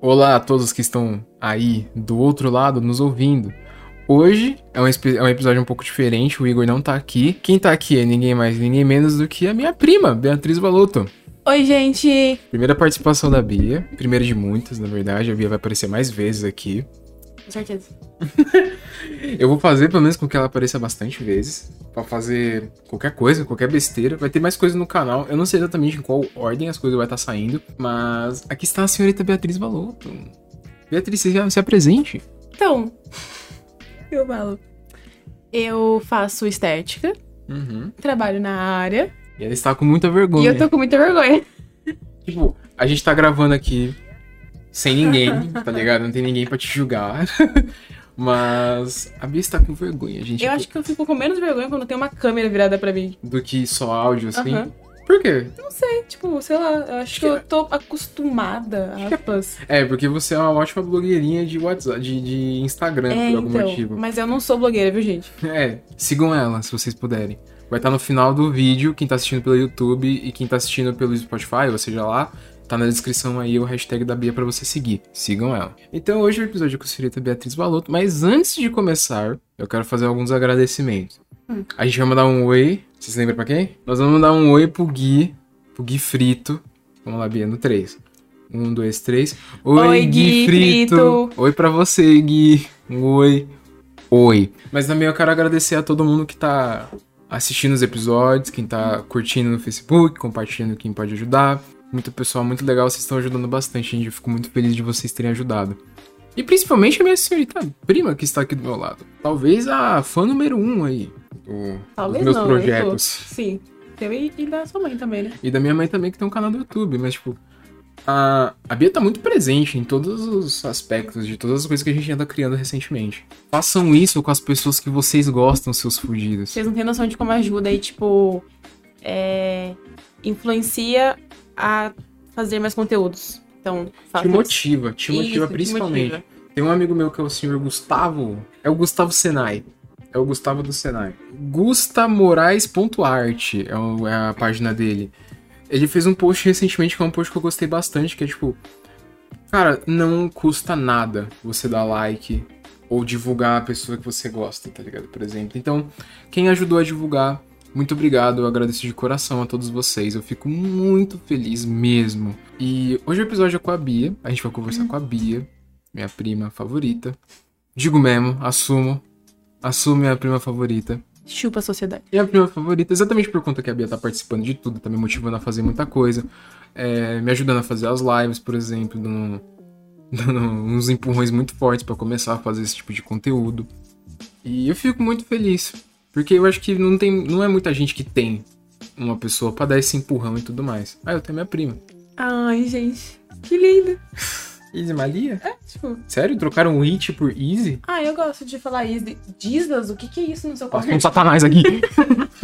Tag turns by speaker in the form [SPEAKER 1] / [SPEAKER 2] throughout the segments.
[SPEAKER 1] Olá a todos que estão aí do outro lado nos ouvindo. Hoje é um, é um, episódio um pouco diferente, o Igor não tá aqui. Quem tá aqui é ninguém mais, ninguém menos do que a minha prima, Beatriz Valuto.
[SPEAKER 2] Oi, gente!
[SPEAKER 1] Primeira participação da Bia, primeira de muitas, na verdade. A Bia vai aparecer mais vezes aqui.
[SPEAKER 2] Com certeza.
[SPEAKER 1] eu vou fazer pelo menos com que ela apareça bastante vezes. para fazer qualquer coisa, qualquer besteira. Vai ter mais coisas no canal. Eu não sei exatamente em qual ordem as coisas vão estar saindo. Mas aqui está a senhorita Beatriz Valoto. Beatriz, você se apresente.
[SPEAKER 2] Então, eu falo. Eu faço estética.
[SPEAKER 1] Uhum.
[SPEAKER 2] Trabalho na área.
[SPEAKER 1] E ela está com muita vergonha.
[SPEAKER 2] E eu tô com muita vergonha.
[SPEAKER 1] Tipo, a gente tá gravando aqui sem ninguém, tá ligado? Não tem ninguém para te julgar. Mas a Bia está com vergonha, gente.
[SPEAKER 2] Eu acho que eu fico com menos vergonha quando tem uma câmera virada para mim.
[SPEAKER 1] Do que só áudio, assim.
[SPEAKER 2] Uhum.
[SPEAKER 1] Por quê?
[SPEAKER 2] Não sei, tipo, sei lá, eu acho, acho que, que, eu tô acostumada
[SPEAKER 1] a É, porque você é uma ótima blogueirinha de WhatsApp, de, de Instagram, é, por algum
[SPEAKER 2] então,
[SPEAKER 1] motivo.
[SPEAKER 2] Mas eu não sou blogueira, viu, gente?
[SPEAKER 1] É, sigam ela, se vocês puderem. Vai estar no final do vídeo, quem tá assistindo pelo YouTube e quem tá assistindo pelo Spotify, ou seja lá, Tá na descrição aí o hashtag da Bia para você seguir. Sigam ela. Então hoje o episódio é com a senhorita Beatriz Baloto, mas antes de começar, eu quero fazer alguns agradecimentos. Hum. A gente vai mandar um oi. Vocês lembram pra quem? Nós vamos mandar um oi pro Gui, pro Gui Frito. Vamos lá, Bia, no 3. Um, dois, três.
[SPEAKER 2] Oi, oi Gui, Gui Frito. Frito.
[SPEAKER 1] Oi pra você, Gui. Um oi. Oi. Mas também eu quero agradecer a todo mundo que tá assistindo os episódios, quem tá curtindo no Facebook, compartilhando quem pode ajudar. Muito pessoal, muito legal, vocês estão ajudando bastante, gente. Eu fico muito feliz de vocês terem ajudado. E principalmente a minha senhorita prima que está aqui do meu lado. Talvez a fã número um aí do,
[SPEAKER 2] Talvez
[SPEAKER 1] dos meus
[SPEAKER 2] não,
[SPEAKER 1] projetos.
[SPEAKER 2] Sim. E, e, da sua mãe também, né?
[SPEAKER 1] E da minha mãe também, que tem um canal do YouTube, mas tipo. A, a Bia tá muito presente em todos os aspectos de todas as coisas que a gente anda criando recentemente. Façam isso com as pessoas que vocês gostam, seus fugidos.
[SPEAKER 2] Vocês não têm noção de como ajuda aí, tipo. É, influencia a fazer mais conteúdos. Então,
[SPEAKER 1] Te motiva, te motiva Isso, principalmente. Te motiva. Tem um amigo meu que é o senhor Gustavo. É o Gustavo Senai. É o Gustavo do Senai. gustamorais.art é, é a página dele. Ele fez um post recentemente que é um post que eu gostei bastante, que é tipo. Cara, não custa nada você dar like ou divulgar a pessoa que você gosta, tá ligado? Por exemplo. Então, quem ajudou a divulgar muito obrigado, eu agradeço de coração a todos vocês. Eu fico muito feliz mesmo. E hoje o episódio é com a Bia. A gente vai conversar hum. com a Bia, minha prima favorita. Digo mesmo, assumo. Assumo minha prima favorita.
[SPEAKER 2] Chupa a sociedade.
[SPEAKER 1] E a prima favorita, exatamente por conta que a Bia tá participando de tudo, tá me motivando a fazer muita coisa. É, me ajudando a fazer as lives, por exemplo, dando, dando uns empurrões muito fortes para começar a fazer esse tipo de conteúdo. E eu fico muito feliz. Porque eu acho que não, tem, não é muita gente que tem uma pessoa para dar esse empurrão e tudo mais. Ah, eu tenho minha prima.
[SPEAKER 2] Ai, gente. Que linda.
[SPEAKER 1] Easy Malia?
[SPEAKER 2] É, tipo.
[SPEAKER 1] Sério? Trocaram o It por Easy?
[SPEAKER 2] Ah, eu gosto de falar Easy. Jesus, o que, que é isso no seu quarto?
[SPEAKER 1] um satanás aqui.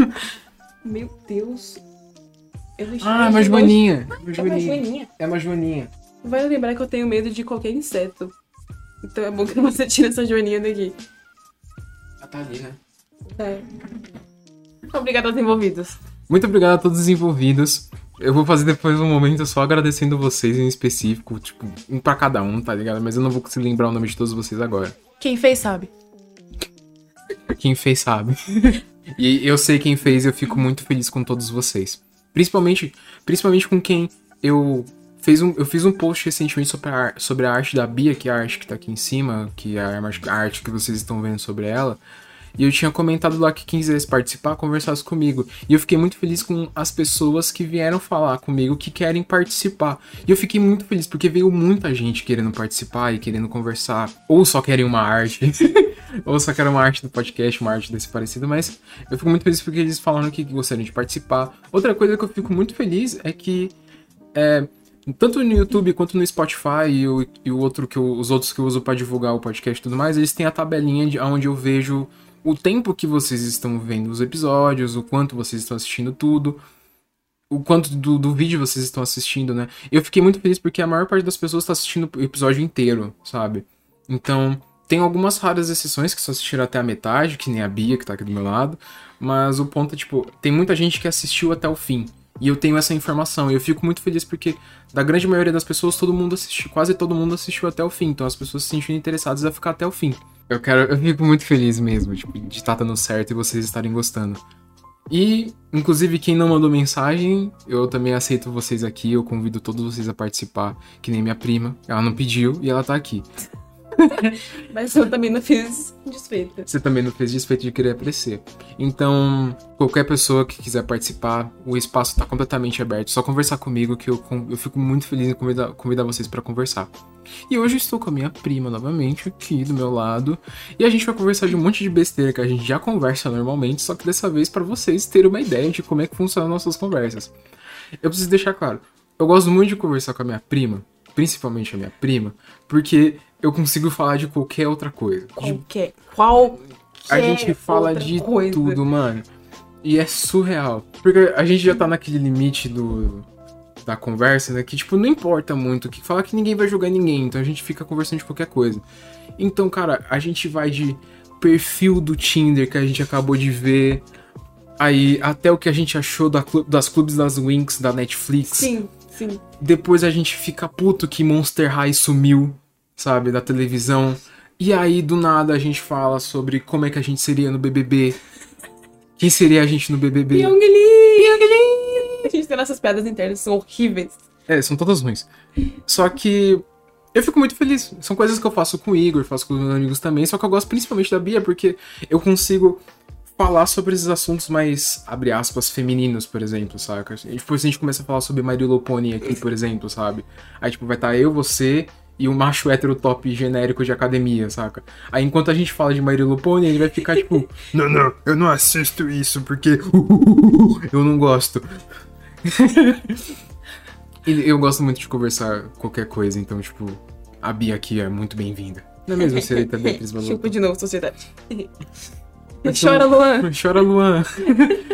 [SPEAKER 2] Meu Deus.
[SPEAKER 1] ah, é uma joaninha. Ah, é uma joaninha. É uma joaninha.
[SPEAKER 2] Vai lembrar que eu tenho medo de qualquer inseto. Então é bom que você tire essa joaninha daqui.
[SPEAKER 1] Ela tá ali, né?
[SPEAKER 2] É. Obrigada aos envolvidos.
[SPEAKER 1] Muito obrigado a todos os envolvidos. Eu vou fazer depois um momento só agradecendo vocês em específico, tipo, um pra cada um, tá ligado? Mas eu não vou conseguir lembrar o nome de todos vocês agora.
[SPEAKER 2] Quem fez sabe.
[SPEAKER 1] Quem fez sabe. e eu sei quem fez e eu fico muito feliz com todos vocês. Principalmente, principalmente com quem eu fez um, eu fiz um post recentemente sobre a, sobre a arte da Bia, que é a arte que tá aqui em cima, que é a arte que vocês estão vendo sobre ela. E eu tinha comentado lá que quem quisesse participar, conversasse comigo. E eu fiquei muito feliz com as pessoas que vieram falar comigo que querem participar. E eu fiquei muito feliz porque veio muita gente querendo participar e querendo conversar. Ou só querem uma arte. ou só querem uma arte do podcast, uma arte desse parecido. Mas eu fico muito feliz porque eles falaram que gostariam de participar. Outra coisa que eu fico muito feliz é que. É, tanto no YouTube quanto no Spotify e o, e o outro que eu, os outros que eu uso para divulgar o podcast e tudo mais, eles têm a tabelinha de onde eu vejo o tempo que vocês estão vendo os episódios, o quanto vocês estão assistindo tudo, o quanto do, do vídeo vocês estão assistindo, né? Eu fiquei muito feliz porque a maior parte das pessoas está assistindo o episódio inteiro, sabe? Então, tem algumas raras exceções que só assistiram até a metade, que nem a Bia, que tá aqui do meu lado, mas o ponto é, tipo, tem muita gente que assistiu até o fim. E eu tenho essa informação. E eu fico muito feliz porque, da grande maioria das pessoas, todo mundo assistiu, quase todo mundo assistiu até o fim. Então as pessoas se sentindo interessadas a ficar até o fim. Eu quero, eu fico muito feliz mesmo, tipo, de estar dando certo e vocês estarem gostando. E, inclusive, quem não mandou mensagem, eu também aceito vocês aqui. Eu convido todos vocês a participar, que nem minha prima. Ela não pediu e ela tá aqui.
[SPEAKER 2] Mas eu também não fiz desfeita.
[SPEAKER 1] Você também não fez desfeito de querer aparecer. Então, qualquer pessoa que quiser participar, o espaço tá completamente aberto. Só conversar comigo que eu, eu fico muito feliz em convidar, convidar vocês para conversar. E hoje estou com a minha prima novamente aqui do meu lado. E a gente vai conversar de um monte de besteira que a gente já conversa normalmente, só que dessa vez para vocês terem uma ideia de como é que funcionam nossas conversas. Eu preciso deixar claro, eu gosto muito de conversar com a minha prima, principalmente a minha prima, porque eu consigo falar de qualquer outra coisa.
[SPEAKER 2] Qualquer. Qual?
[SPEAKER 1] A gente fala de
[SPEAKER 2] coisa.
[SPEAKER 1] tudo, mano. E é surreal. Porque a gente já tá naquele limite do da conversa, né? Que, tipo, não importa muito. Que fala que ninguém vai jogar ninguém. Então a gente fica conversando de qualquer coisa. Então, cara, a gente vai de perfil do Tinder que a gente acabou de ver. Aí, até o que a gente achou da clu- das clubes das Winx da Netflix.
[SPEAKER 2] Sim, sim.
[SPEAKER 1] Depois a gente fica puto que Monster High sumiu, sabe, da televisão. E aí, do nada, a gente fala sobre como é que a gente seria no BBB. Quem seria a gente no BBB?
[SPEAKER 2] Pyong Lee! A gente tem nossas piadas internas, são horríveis.
[SPEAKER 1] É, são todas ruins. Só que eu fico muito feliz. São coisas que eu faço com o Igor, faço com os meus amigos também. Só que eu gosto principalmente da Bia porque eu consigo falar sobre esses assuntos mais, abre aspas, femininos, por exemplo, saca? E depois a gente começa a falar sobre My Little Pony aqui, por exemplo, sabe? Aí, tipo, vai estar eu, você e um macho hétero top genérico de academia, saca? Aí, enquanto a gente fala de My Little Pony, ele vai ficar, tipo, não, não, eu não assisto isso porque eu não gosto. E eu gosto muito de conversar qualquer coisa, então, tipo, a Bia aqui é muito bem-vinda. Não é mesmo, senhorita Beatriz Valuta?
[SPEAKER 2] Chupa de novo, sociedade. Chora, Luan.
[SPEAKER 1] Chora, Luan.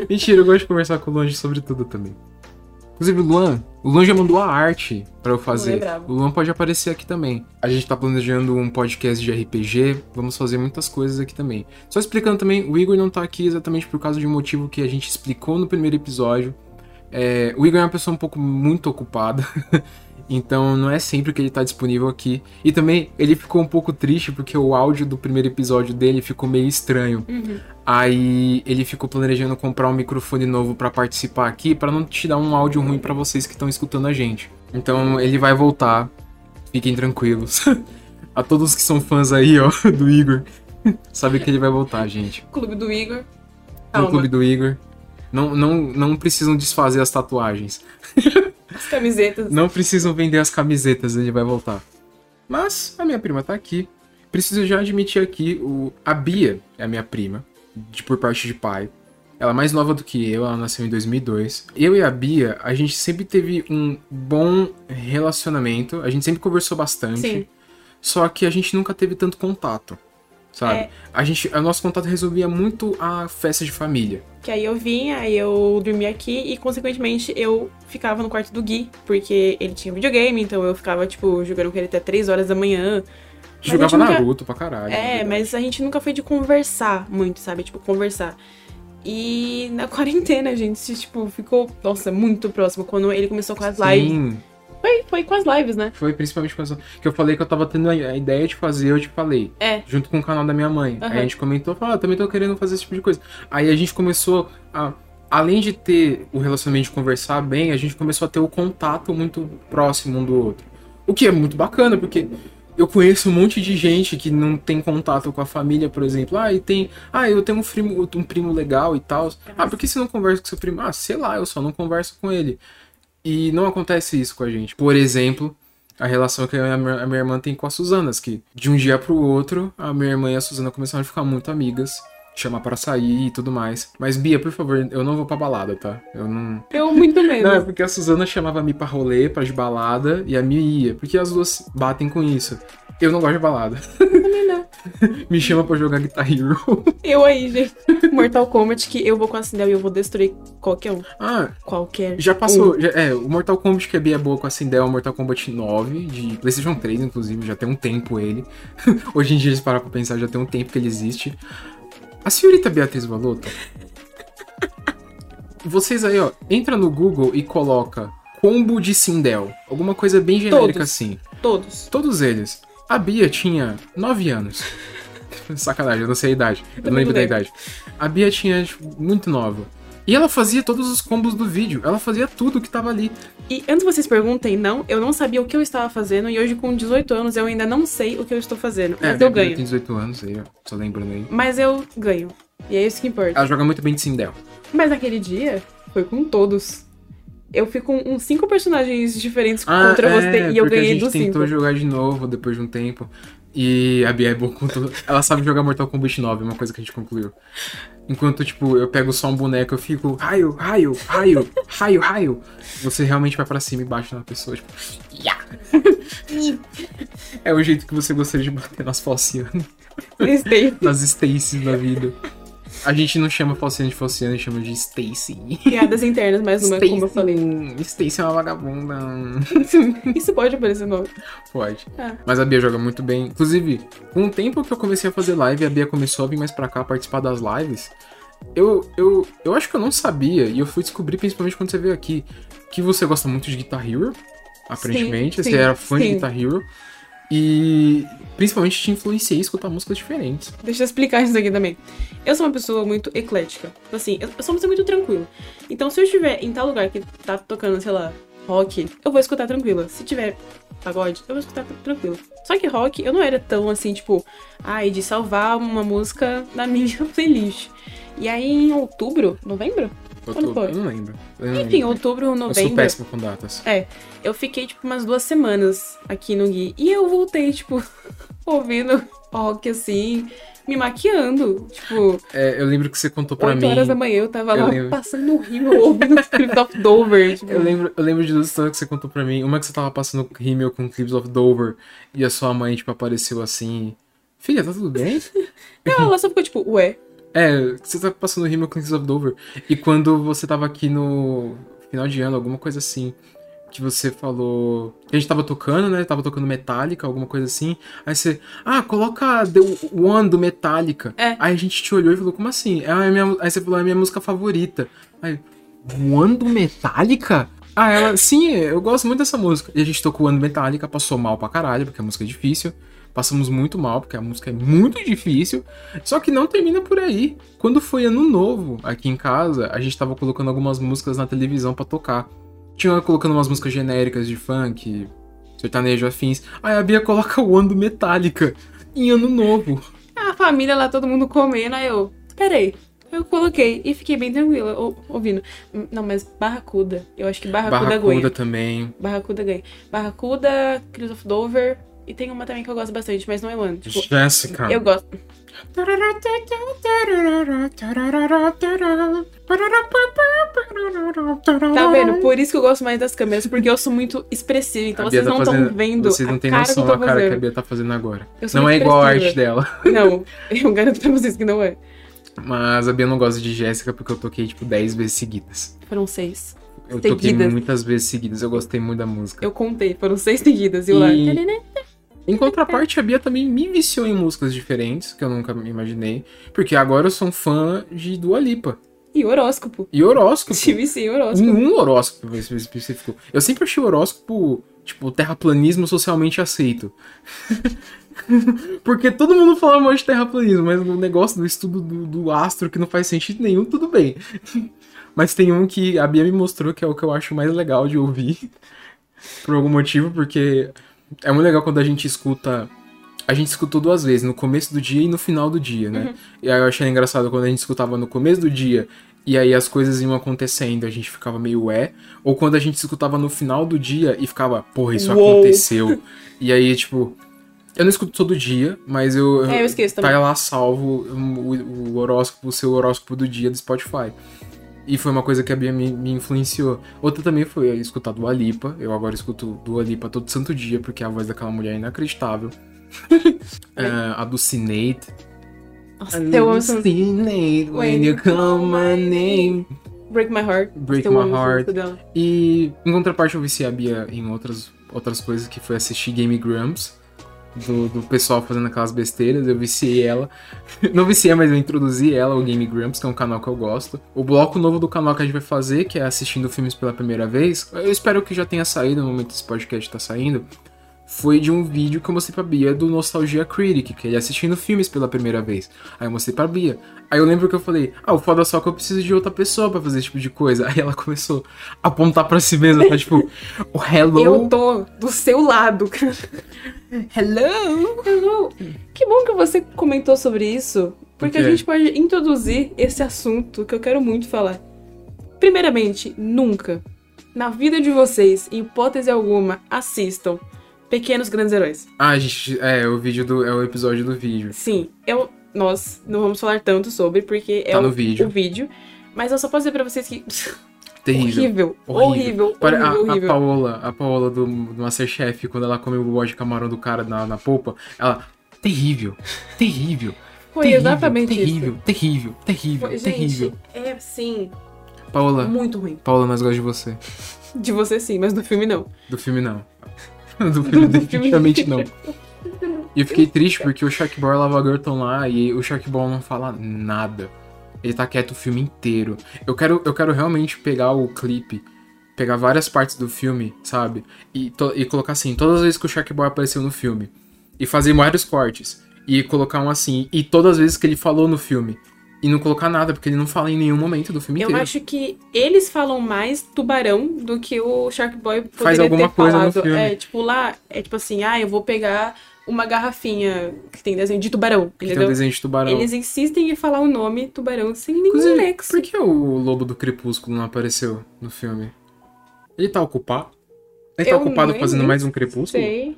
[SPEAKER 1] Mentira, eu gosto de conversar com o Luan sobre tudo também. Inclusive, o Luan, o Luan já mandou a arte pra eu fazer.
[SPEAKER 2] É.
[SPEAKER 1] O Luan pode aparecer aqui também. A gente tá planejando um podcast de RPG, vamos fazer muitas coisas aqui também. Só explicando também, o Igor não tá aqui exatamente por causa de um motivo que a gente explicou no primeiro episódio. É, o Igor é uma pessoa um pouco muito ocupada, então não é sempre que ele tá disponível aqui. E também ele ficou um pouco triste porque o áudio do primeiro episódio dele ficou meio estranho. Aí ele ficou planejando comprar um microfone novo pra participar aqui, pra não te dar um áudio ruim pra vocês que estão escutando a gente. Então ele vai voltar, fiquem tranquilos. a todos que são fãs aí, ó, do Igor, sabe que ele vai voltar, gente.
[SPEAKER 2] Clube do Igor.
[SPEAKER 1] No
[SPEAKER 2] Calma.
[SPEAKER 1] clube do Igor. Não, não, não precisam desfazer as tatuagens.
[SPEAKER 2] As camisetas.
[SPEAKER 1] Não precisam vender as camisetas, ele vai voltar. Mas a minha prima tá aqui. Preciso já admitir aqui, o, a Bia é a minha prima, de, por parte de pai. Ela é mais nova do que eu, ela nasceu em 2002. Eu e a Bia, a gente sempre teve um bom relacionamento, a gente sempre conversou bastante.
[SPEAKER 2] Sim.
[SPEAKER 1] Só que a gente nunca teve tanto contato, sabe?
[SPEAKER 2] É.
[SPEAKER 1] A gente, o nosso contato resolvia muito a festa de família.
[SPEAKER 2] Que aí eu vinha, aí eu dormia aqui e, consequentemente, eu ficava no quarto do Gui, porque ele tinha videogame, então eu ficava, tipo, jogando com ele até 3 horas da manhã.
[SPEAKER 1] Jogava
[SPEAKER 2] nunca-
[SPEAKER 1] Naruto pra caralho.
[SPEAKER 2] É, mas a gente nunca foi de conversar muito, sabe? Tipo, conversar. E na quarentena a gente, se, tipo, ficou, nossa, muito próximo. Quando ele começou com as lives.
[SPEAKER 1] Sim,
[SPEAKER 2] Foi, foi com as lives, né?
[SPEAKER 1] foi principalmente com essa... Que eu falei que eu tava tendo a ideia de fazer, eu te falei.
[SPEAKER 2] É.
[SPEAKER 1] Junto com o canal da minha mãe.
[SPEAKER 2] Aham.
[SPEAKER 1] Aí a gente comentou, falou, ah, também tô querendo fazer esse tipo de coisa. Aí a gente começou a... Além de ter o relacionamento de conversar bem, a gente começou a ter o contato muito próximo um do outro. O que é muito bacana, porque eu conheço um monte de gente que não tem contato com a família, por exemplo. Ah, e tem. Ah, eu tenho um primo, um primo legal e tal. Ah, por que você não conversa com seu primo? Ah, sei lá, eu só não converso com ele. E não acontece isso com a gente. Por exemplo, a relação que a minha, a minha irmã tem com a Suzana, que de um dia pro outro, a minha irmã e a Suzana começaram a ficar muito amigas. Chamar para sair e tudo mais. Mas, Bia, por favor, eu não vou pra balada, tá? Eu não.
[SPEAKER 2] Eu muito menos.
[SPEAKER 1] Não, é porque a Suzana chamava a Mi pra rolê, pra de balada, e a Mi ia. Porque as duas batem com isso. Eu não gosto de balada.
[SPEAKER 2] Também não.
[SPEAKER 1] Me chama pra jogar Guitar Hero.
[SPEAKER 2] Eu aí, gente. Mortal Kombat, que eu vou com a Sindel e eu vou destruir qualquer um.
[SPEAKER 1] ah,
[SPEAKER 2] Qualquer.
[SPEAKER 1] já passou. já- é, o Mortal Kombat que a Bia é boa com a Sindel é o Mortal Kombat 9, de PlayStation 3, inclusive, já tem um tempo ele. Hoje em dia, eles parar pra pensar, já tem um tempo que ele existe. A senhorita Beatriz Valota. Vocês aí, ó, entra no Google e coloca combo de Sindel. Alguma coisa bem genérica
[SPEAKER 2] Todos.
[SPEAKER 1] assim.
[SPEAKER 2] Todos.
[SPEAKER 1] Todos eles. A Bia tinha 9 anos. Sacanagem, eu não sei a idade. Eu não lembro
[SPEAKER 2] não
[SPEAKER 1] da
[SPEAKER 2] lembro.
[SPEAKER 1] idade. A Bia tinha, tipo, muito nova. E ela fazia todos os combos do vídeo. Ela fazia tudo que tava ali.
[SPEAKER 2] E antes vocês perguntem, não, eu não sabia o que eu estava fazendo e hoje com 18 anos eu ainda não sei o que eu estou fazendo.
[SPEAKER 1] É,
[SPEAKER 2] Mas eu ganho.
[SPEAKER 1] tem 18 anos aí. Só lembrando aí.
[SPEAKER 2] Mas eu ganho. E é isso que importa.
[SPEAKER 1] Ela joga muito bem de Sindel.
[SPEAKER 2] Mas naquele dia, foi com todos. Eu fui com uns cinco personagens diferentes
[SPEAKER 1] Ah,
[SPEAKER 2] contra
[SPEAKER 1] é,
[SPEAKER 2] você e eu ganhei
[SPEAKER 1] a gente
[SPEAKER 2] dos
[SPEAKER 1] tentou
[SPEAKER 2] cinco.
[SPEAKER 1] jogar de novo depois de um tempo. E a Bia é boa com tudo. Ela sabe jogar Mortal Kombat 9, é uma coisa que a gente concluiu. Enquanto, tipo, eu pego só um boneco, eu fico raio, raio, raio, raio, raio. Você realmente vai pra cima e bate na pessoa, tipo. "Ya!" é o jeito que você gostaria de bater nas falcianas, nas Stacy da vida. A gente não chama falciane de falciane, a gente chama de Stacy.
[SPEAKER 2] Piadas internas, mas não é como eu falei.
[SPEAKER 1] Stacy é uma vagabunda.
[SPEAKER 2] Isso pode aparecer no.
[SPEAKER 1] Pode.
[SPEAKER 2] Ah.
[SPEAKER 1] Mas a Bia joga muito bem. Inclusive, com o tempo que eu comecei a fazer live, a Bia começou a vir mais pra cá participar das lives. Eu, eu, eu acho que eu não sabia, e eu fui descobrir principalmente quando você veio aqui, que você gosta muito de Guitar Hero, aparentemente.
[SPEAKER 2] sim,
[SPEAKER 1] você era fã de
[SPEAKER 2] sim.
[SPEAKER 1] Guitar Hero. E principalmente te influenciei a escutar músicas diferentes.
[SPEAKER 2] Deixa eu explicar isso aqui também. Eu sou uma pessoa muito eclética. Assim, eu eu sou uma pessoa muito tranquila. Então, se eu estiver em tal lugar que tá tocando, sei lá, rock, eu vou escutar tranquila. Se tiver pagode, eu vou escutar tranquila. Só que rock, eu não era tão assim, tipo, ai, de salvar uma música na minha playlist. E aí, em outubro, novembro?
[SPEAKER 1] Eu,
[SPEAKER 2] Quando foi?
[SPEAKER 1] eu não lembro. Eu não
[SPEAKER 2] Enfim,
[SPEAKER 1] lembro.
[SPEAKER 2] outubro,
[SPEAKER 1] eu sou
[SPEAKER 2] novembro.
[SPEAKER 1] péssimo com datas.
[SPEAKER 2] É, eu fiquei, tipo, umas duas semanas aqui no Gui. E eu voltei, tipo, ouvindo rock, assim, me maquiando. Tipo,
[SPEAKER 1] É, eu lembro que você contou pra
[SPEAKER 2] 8
[SPEAKER 1] mim.
[SPEAKER 2] horas da manhã eu tava
[SPEAKER 1] Eu
[SPEAKER 2] lá
[SPEAKER 1] lembro.
[SPEAKER 2] passando no rio, ouvindo Clips of Dover. Tipo,
[SPEAKER 1] Eu lembro, eu lembro de duas histórias que você contou pra mim. Uma que você tava passando rímel com Clips of Dover e a sua mãe, tipo, apareceu assim. Filha, tá tudo bem?
[SPEAKER 2] Não, ela só ficou tipo, ué.
[SPEAKER 1] É, você tá passando rímel com Clips of Dover. E quando você tava aqui no final de ano, alguma coisa assim, que você falou. que A gente tava tocando, né? Tava tocando Metallica, alguma coisa assim. Aí você. Ah, coloca The One do Metallica.
[SPEAKER 2] É.
[SPEAKER 1] Aí a gente te olhou e falou, como assim? É a minha... Aí você falou, é a minha música favorita. Aí, One do Metallica? Ah, ela, sim, eu gosto muito dessa música. E a gente tocou One do Metallica, passou mal pra caralho, porque a música é difícil. Passamos muito mal, porque a música é muito difícil. Só que não termina por aí. Quando foi ano novo, aqui em casa, a gente tava colocando algumas músicas na televisão pra tocar. Tinha colocando umas músicas genéricas de funk, sertanejo afins. Aí a Bia coloca o do Metallica em ano novo.
[SPEAKER 2] A família lá, todo mundo comendo, aí eu, peraí. Eu coloquei e fiquei bem tranquila ou- ouvindo. Não, mas Barracuda. Eu acho que Barracuda,
[SPEAKER 1] Barracuda
[SPEAKER 2] ganha.
[SPEAKER 1] também.
[SPEAKER 2] Barracuda ganha. Barracuda, Clips of Dover. E tem uma também que eu gosto bastante, mas não é One. Tipo,
[SPEAKER 1] Jéssica.
[SPEAKER 2] eu gosto. Tá vendo? Por isso que eu gosto mais das câmeras, porque eu sou muito expressiva, então vocês
[SPEAKER 1] tá
[SPEAKER 2] não estão vendo
[SPEAKER 1] Vocês não têm noção da cara que a. Bia tá fazendo agora. Não é igual a arte dela.
[SPEAKER 2] Não, eu garanto pra vocês que não é.
[SPEAKER 1] Mas a Bia não gosta de Jéssica porque eu toquei, tipo, 10 vezes seguidas.
[SPEAKER 2] Foram seis.
[SPEAKER 1] Eu toquei
[SPEAKER 2] Seguidas.
[SPEAKER 1] muitas vezes seguidas, eu gostei muito da música.
[SPEAKER 2] Eu contei, foram seis seguidas. E eu lá.
[SPEAKER 1] Em contraparte, a Bia também me viciou em músicas diferentes, que eu nunca me imaginei. Porque agora eu sou um fã de Dua Lipa.
[SPEAKER 2] E horóscopo.
[SPEAKER 1] E horóscopo.
[SPEAKER 2] Tive sim, horóscopo.
[SPEAKER 1] Um, um horóscopo mais específico. Eu sempre achei horóscopo, tipo, terraplanismo socialmente aceito. Porque todo mundo fala mal de terraplanismo, mas o negócio do estudo do, do astro que não faz sentido nenhum, tudo bem. Mas tem um que a Bia me mostrou que é o que eu acho mais legal de ouvir. Por algum motivo, porque é muito legal quando a gente escuta. A gente escutou duas vezes, no começo do dia e no final do dia, né? E aí eu achei engraçado quando a gente escutava no começo do dia e aí as coisas iam acontecendo, a gente ficava meio é. Ou quando a gente escutava no final do dia e ficava, porra, isso
[SPEAKER 2] Uou.
[SPEAKER 1] aconteceu. E aí, tipo. Eu não escuto todo dia, mas eu.
[SPEAKER 2] É, eu esqueço também.
[SPEAKER 1] Tá lá salvo o, o horóscopo, o seu horóscopo do dia do Spotify. E foi uma coisa que a Bia me, me influenciou. Outra também foi escutar Dua Lipa. Eu agora escuto Dua Lipa todo santo dia, porque a voz daquela mulher é inacreditável. É, Alucinate.
[SPEAKER 2] Nossa, eu amo essa música.
[SPEAKER 1] Alucinate when you call my name.
[SPEAKER 2] Break My Heart.
[SPEAKER 1] Break
[SPEAKER 2] eu
[SPEAKER 1] My
[SPEAKER 2] amo
[SPEAKER 1] Heart.
[SPEAKER 2] dela.
[SPEAKER 1] E em contraparte eu viciei a Bia em outras, outras coisas, que foi assistir Game Grumps. Do, do pessoal fazendo aquelas besteiras. Eu viciei ela. Não viciei, mas eu introduzi ela, o Game Grumps, que é um canal que eu gosto. O bloco novo do canal que a gente vai fazer, que é assistindo filmes pela primeira vez. Eu espero que já tenha saído no momento que esse podcast tá saindo foi de um vídeo que eu mostrei pra Bia do Nostalgia Critic, que ele assistindo filmes pela primeira vez. Aí eu mostrei pra Bia. Aí eu lembro que eu falei, ah, o foda só que eu preciso de outra pessoa para fazer esse tipo de coisa. Aí ela começou a apontar pra si mesma, tá, tipo, o hello.
[SPEAKER 2] Eu tô do seu lado, cara.
[SPEAKER 1] Hello!
[SPEAKER 2] Hello! Que bom que você comentou sobre isso, porque a gente pode introduzir esse assunto que eu quero muito falar. Primeiramente, nunca, na vida de vocês, em hipótese alguma, assistam Pequenos Grandes Heróis.
[SPEAKER 1] Ah, gente, é, o vídeo do. É o episódio do vídeo.
[SPEAKER 2] Sim, eu. Nós não vamos falar tanto sobre, porque é
[SPEAKER 1] Tá
[SPEAKER 2] o,
[SPEAKER 1] no vídeo.
[SPEAKER 2] o vídeo. Mas eu só posso dizer pra vocês que.
[SPEAKER 1] Terrível.
[SPEAKER 2] horrível, horrível,
[SPEAKER 1] Pare-
[SPEAKER 2] horrível,
[SPEAKER 1] a,
[SPEAKER 2] horrível.
[SPEAKER 1] a Paola, a Paola do, do Masterchef, quando ela come o bode de camarão do cara na, na polpa, ela. Terrível, terrível.
[SPEAKER 2] Foi
[SPEAKER 1] terrível,
[SPEAKER 2] exatamente
[SPEAKER 1] terrível,
[SPEAKER 2] isso.
[SPEAKER 1] Terrível, terrível,
[SPEAKER 2] Foi,
[SPEAKER 1] terrível.
[SPEAKER 2] gente, é sim,
[SPEAKER 1] Paola,
[SPEAKER 2] muito ruim.
[SPEAKER 1] Paola, nós gostamos de você.
[SPEAKER 2] De você sim, mas do filme não.
[SPEAKER 1] Do filme não. Do filme
[SPEAKER 2] Do filme-
[SPEAKER 1] definitivamente não. E eu fiquei triste porque o Shark Boy e o Lava Girl estão lá e o Shark Boy não fala nada. Ele tá quieto o filme inteiro. Eu quero, eu quero realmente pegar o clipe, pegar várias partes do filme, sabe? E, to- e colocar assim, todas as vezes que o Shark Boy apareceu no filme. E fazer vários cortes. E colocar um assim, e todas as vezes que ele falou no filme. E não colocar nada, porque ele não fala em nenhum momento do filme
[SPEAKER 2] Eu
[SPEAKER 1] inteiro.
[SPEAKER 2] acho que eles falam mais tubarão do que o Shark Boy poderia
[SPEAKER 1] Faz alguma
[SPEAKER 2] ter
[SPEAKER 1] coisa no
[SPEAKER 2] falado.
[SPEAKER 1] filme.
[SPEAKER 2] É, tipo, lá, é tipo assim, ah, eu vou pegar uma garrafinha que tem desenho de tubarão,
[SPEAKER 1] Que tem um desenho de tubarão.
[SPEAKER 2] Eles insistem em falar o nome tubarão sem nenhum
[SPEAKER 1] Inclusive,
[SPEAKER 2] nexo.
[SPEAKER 1] por que o Lobo do Crepúsculo não apareceu no filme? Ele tá ocupado? Ele tá
[SPEAKER 2] Eu
[SPEAKER 1] ocupado fazendo mais um Crepúsculo?
[SPEAKER 2] Sei,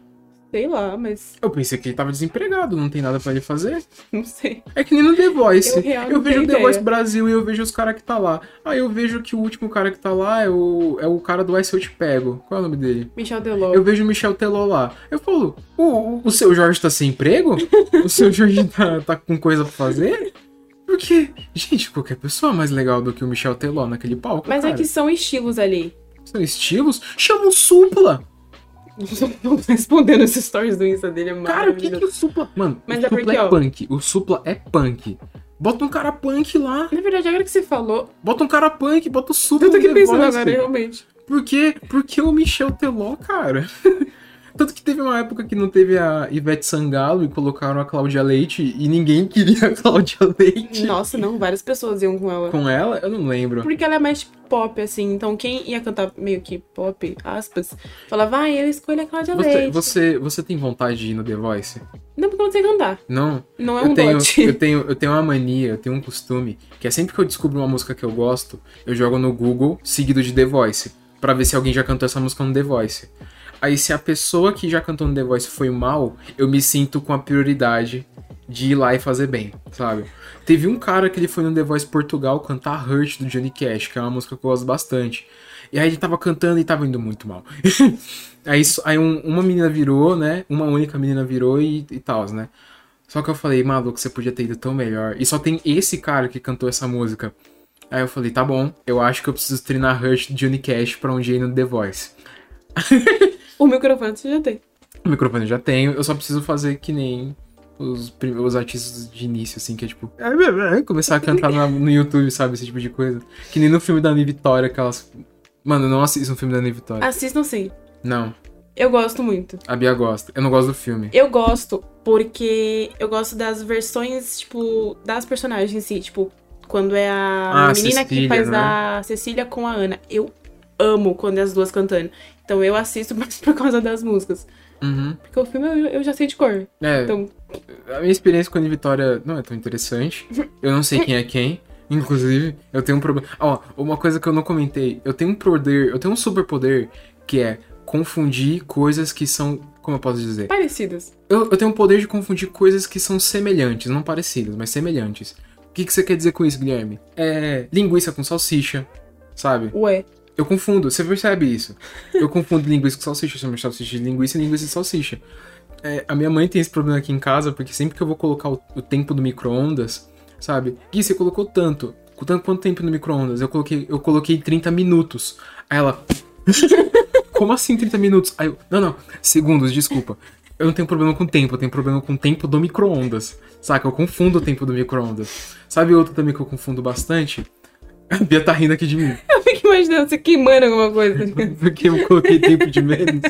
[SPEAKER 2] sei lá, mas
[SPEAKER 1] Eu pensei que ele tava desempregado, não tem nada pra ele fazer.
[SPEAKER 2] não sei.
[SPEAKER 1] É que nem no The Voice.
[SPEAKER 2] Eu real
[SPEAKER 1] Eu, vejo o The Voice
[SPEAKER 2] ideia.
[SPEAKER 1] Brasil e eu vejo os caras que tá lá. Aí eu vejo que o último cara que tá lá é o, é o cara do Ice Eu Te Pego. Qual é o nome dele?
[SPEAKER 2] Michel Delor.
[SPEAKER 1] Eu vejo o Michel Teló lá. Eu falo, o, o, o seu Jorge tá sem emprego? o seu Jorge tá, tá com coisa pra fazer? Porque, gente, qualquer pessoa é mais legal do que o Michel Teló naquele palco,
[SPEAKER 2] Mas
[SPEAKER 1] cara.
[SPEAKER 2] é que são estilos ali.
[SPEAKER 1] São estilos? Chama o Supla!
[SPEAKER 2] Respondendo esses stories do Insta dele, é
[SPEAKER 1] Cara, o que que o Supla... Mano,
[SPEAKER 2] Mas
[SPEAKER 1] o
[SPEAKER 2] é
[SPEAKER 1] Supla
[SPEAKER 2] porque,
[SPEAKER 1] é
[SPEAKER 2] ó-
[SPEAKER 1] punk. O Supla é punk. Bota um cara punk lá.
[SPEAKER 2] Na verdade, agora que você falou,
[SPEAKER 1] Bota um cara punk, bota o Supla
[SPEAKER 2] eu tô aqui pensando
[SPEAKER 1] Voice.
[SPEAKER 2] agora, realmente.
[SPEAKER 1] Por quê? Porque o Michel Teló, cara. Tanto que teve uma época que não teve a Ivete Sangalo e colocaram a Cláudia Leite e ninguém queria a Cláudia Leite.
[SPEAKER 2] Nossa, não, várias pessoas iam com ela.
[SPEAKER 1] Com ela, eu não lembro.
[SPEAKER 2] Porque ela é mais pop, assim. Então, quem ia cantar meio que pop, aspas, falava, ah, eu escolho a Cláudia
[SPEAKER 1] Você,
[SPEAKER 2] Leite.
[SPEAKER 1] você, você tem vontade de ir no The Voice?
[SPEAKER 2] Não, porque eu não sei cantar.
[SPEAKER 1] Não?
[SPEAKER 2] Não é
[SPEAKER 1] eu
[SPEAKER 2] um
[SPEAKER 1] tenho,
[SPEAKER 2] dote.
[SPEAKER 1] eu tenho, eu tenho uma mania, eu tenho um costume, que é sempre que eu descubro uma música que eu gosto, eu jogo no Google, seguido de The Voice, pra ver se alguém já cantou essa música no The Voice. Aí se a pessoa que já cantou no The Voice foi mal, eu me sinto com a prioridade de ir lá e fazer bem, sabe? Teve um cara que ele foi no The Voice Portugal cantar Hurt do Johnny Cash, que é uma música que eu gosto bastante. E aí ele tava cantando e tava indo muito mal. aí aí um- uma menina virou, né? Uma única menina virou e, e tal, né? Só que eu falei, maluco, você podia ter ido tão melhor. E só tem esse cara que cantou essa música. Aí eu falei, tá bom, eu acho que eu preciso treinar Hurt de Johnny Cash pra um dia ir no The Voice.
[SPEAKER 2] O microfone você já tem.
[SPEAKER 1] O microfone eu já tenho, eu só preciso fazer que nem os, prim- os artistas de início, assim, que é tipo. Começar a cantar na- no YouTube, sabe? Esse tipo de coisa. Que nem no filme da Anne Vitória, aquelas. Mano, eu não assisto um filme da Anne Vitória.
[SPEAKER 2] Assistam sim.
[SPEAKER 1] Não,
[SPEAKER 2] Eu gosto muito.
[SPEAKER 1] a Bia gosta. Eu não gosto do filme.
[SPEAKER 2] Eu gosto porque eu gosto das versões, tipo, das personagens em si. Tipo, quando é a
[SPEAKER 1] Ah,
[SPEAKER 2] menina que
[SPEAKER 1] Cecília,
[SPEAKER 2] faz
[SPEAKER 1] né?
[SPEAKER 2] a Cecília com a Ana. Eu amo quando é as duas cantando. Então eu assisto mais por causa das músicas.
[SPEAKER 1] Uhum.
[SPEAKER 2] Porque o filme eu, eu já sei de cor.
[SPEAKER 1] É,
[SPEAKER 2] Então,
[SPEAKER 1] a minha experiência com a Vitória não é tão interessante. Eu não sei quem é quem. Inclusive, eu tenho um problema. Ó, uma coisa que eu não comentei. Eu tenho um poder, eu tenho um superpoder que é confundir coisas que são. Como eu posso dizer?
[SPEAKER 2] parecidas.
[SPEAKER 1] Eu, eu tenho o poder de confundir coisas que são semelhantes, não parecidas, mas semelhantes. O que, que você quer dizer com isso, Guilherme? É linguiça com salsicha, sabe?
[SPEAKER 2] Ué.
[SPEAKER 1] Eu confundo, você percebe isso? Eu confundo linguiça com salsicha, eu chamo de salsicha de linguiça e linguiça de salsicha. É, a minha mãe tem esse problema aqui em casa, porque sempre que eu vou colocar o, o tempo do micro-ondas, sabe? Gui, você colocou tanto. Quanto, quanto tempo no micro-ondas? Eu coloquei, eu coloquei 30 minutos. Aí ela. Como assim 30 minutos? Aí eu. Não, não. Segundos, desculpa. eu não tenho problema com tempo, eu tenho problema com o tempo do micro-ondas. Saca? Eu confundo o tempo do micro-ondas. Sabe outro também que eu confundo bastante? A Bia tá rindo aqui de mim.
[SPEAKER 2] Eu fico imaginando você queimando alguma coisa.
[SPEAKER 1] Porque eu coloquei tempo de menos.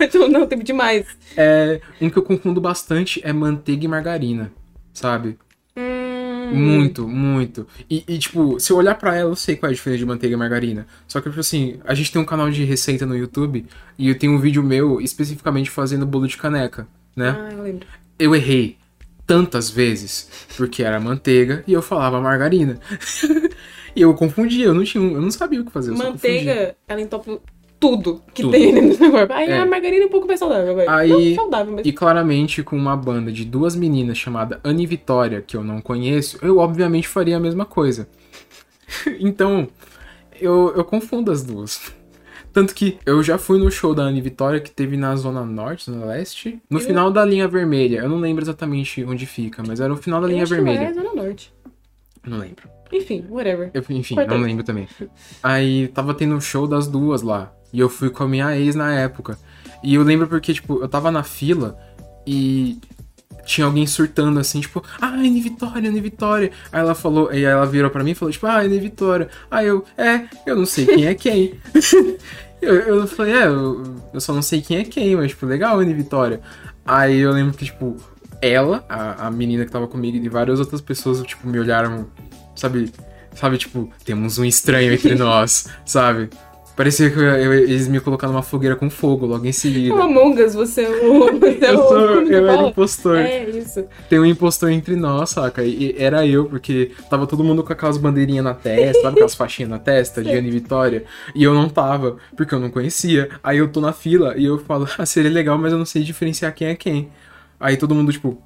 [SPEAKER 2] Então, não, tempo demais.
[SPEAKER 1] É, um que eu confundo bastante é manteiga e margarina, sabe?
[SPEAKER 2] Hum.
[SPEAKER 1] Muito, muito. E, e, tipo, se eu olhar pra ela, eu sei qual é a diferença de manteiga e margarina. Só que, tipo assim, a gente tem um canal de receita no YouTube e eu tenho um vídeo meu especificamente fazendo bolo de caneca, né?
[SPEAKER 2] Ah, eu lembro.
[SPEAKER 1] Eu errei tantas vezes porque era manteiga e eu falava margarina. e eu confundia, eu não tinha, eu não sabia o que fazer.
[SPEAKER 2] Manteiga, ela entope tudo que
[SPEAKER 1] Tudo.
[SPEAKER 2] tem do corpo. Aí
[SPEAKER 1] É.
[SPEAKER 2] a margarina é um pouco mais saudável, vai.
[SPEAKER 1] Aí-
[SPEAKER 2] Não saudável, mas.
[SPEAKER 1] E claramente com uma banda de duas meninas chamada Anne e Vitória, que eu não conheço, eu obviamente faria a mesma coisa. então, eu, eu confundo as duas. Tanto que eu já fui no show da Anne Vitória, que teve na Zona Norte, Zona Leste, no
[SPEAKER 2] Eu-
[SPEAKER 1] final da linha vermelha. Eu não lembro exatamente onde fica, mas era no final da
[SPEAKER 2] Eu
[SPEAKER 1] linha
[SPEAKER 2] que
[SPEAKER 1] vermelha.
[SPEAKER 2] lá é Zona Norte.
[SPEAKER 1] Não lembro.
[SPEAKER 2] Enfim, whatever.
[SPEAKER 1] Eu, enfim, não lembro também. Aí tava tendo um show das duas lá. E eu fui com a minha ex na época. E eu lembro porque, tipo, eu tava na fila e tinha alguém surtando assim, tipo, ah, Anne Vitória, Anne Vitória. Aí ela falou, e aí ela virou pra mim e falou, tipo, ah, Anne Vitória. Aí eu, é, eu não sei quem é quem. eu, eu falei, é, eu, eu só não sei quem é quem, mas, tipo, legal, Anne Vitória. Aí eu lembro que, tipo, ela, a, a menina que tava comigo e várias outras pessoas, tipo, me olharam, sabe, sabe, tipo, temos um estranho entre nós, sabe? Parecia que eu- eu- eles me colocaram numa fogueira com fogo logo em
[SPEAKER 2] É
[SPEAKER 1] seguida.
[SPEAKER 2] o Among Us, você é o. Você é
[SPEAKER 1] Eu,
[SPEAKER 2] o.
[SPEAKER 1] sou, eu era impostor.
[SPEAKER 2] É, isso.
[SPEAKER 1] Tem um impostor entre nós, saca? E e era eu, porque tava todo mundo com aquelas bandeirinhas na testa, sabe aquelas faixinhas na testa de Anne Vitória? E eu não tava, porque eu não conhecia. Aí eu tô na fila e eu falo, ah, seria legal, mas eu não sei diferenciar quem é quem. Aí todo mundo, tipo,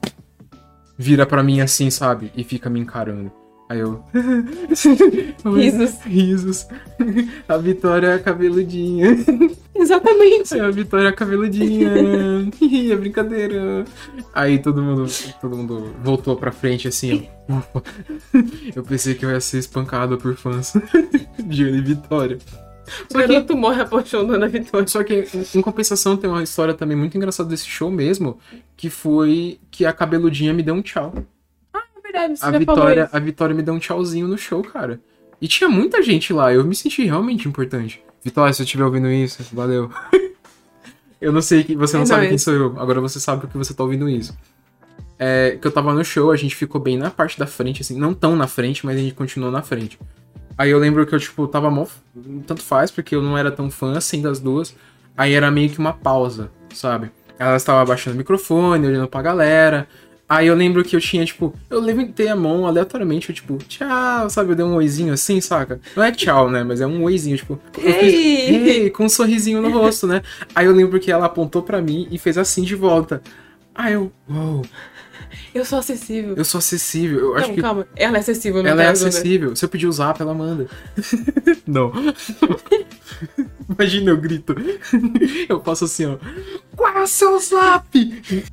[SPEAKER 1] vira pra mim assim, sabe? E fica me encarando. Aí eu.
[SPEAKER 2] Risos.
[SPEAKER 1] Risos. A Vitória é cabeludinha.
[SPEAKER 2] Exatamente.
[SPEAKER 1] É a Vitória cabeludinha. Ih, é brincadeira. Aí todo mundo, todo mundo voltou pra frente assim. Ufa. Eu pensei que eu ia ser espancado por fãs de Ana e Vitória.
[SPEAKER 2] O garoto morre apaixonando a Vitória.
[SPEAKER 1] Só que, em- em compensação, tem uma história também muito engraçada desse show mesmo, que foi que a cabeludinha me deu um tchau.
[SPEAKER 2] Verdade, você
[SPEAKER 1] A Vitória, a Vitória me deu um tchauzinho no show, cara. E tinha muita gente lá, eu me senti realmente importante. Vitória, se você estiver ouvindo isso, valeu. eu não sei que você não
[SPEAKER 2] É
[SPEAKER 1] sabe
[SPEAKER 2] nóis.
[SPEAKER 1] quem sou eu, agora você sabe porque você tá ouvindo isso. É, que eu tava no show, a gente ficou bem na parte da frente, assim, não tão na frente, mas a gente continuou na frente. Aí eu lembro que eu, tipo, tava mó. Tanto faz, porque eu não era tão fã assim das duas. Aí era meio que uma pausa, sabe? Elas estavam abaixando o microfone, olhando pra galera. Aí eu lembro que eu tinha, tipo, eu levantei a mão aleatoriamente, eu, tipo, tchau, sabe? Eu dei um oizinho assim, saca? Não é tchau, né? Mas é um oizinho, tipo.
[SPEAKER 2] Hey!
[SPEAKER 1] hey, com um sorrisinho no rosto, né? Aí eu lembro que ela apontou pra mim e fez assim de volta. Aí eu, uou,
[SPEAKER 2] Eu sou acessível.
[SPEAKER 1] eu sou acessível. Eu acho
[SPEAKER 2] não,
[SPEAKER 1] que
[SPEAKER 2] calma. Ela é acessível, no
[SPEAKER 1] ela é
[SPEAKER 2] caso, né?
[SPEAKER 1] acessível. Se eu pedir o zap, ela manda. Não. Imagina eu grito. Eu faço assim, ó. Qual é o seu zap?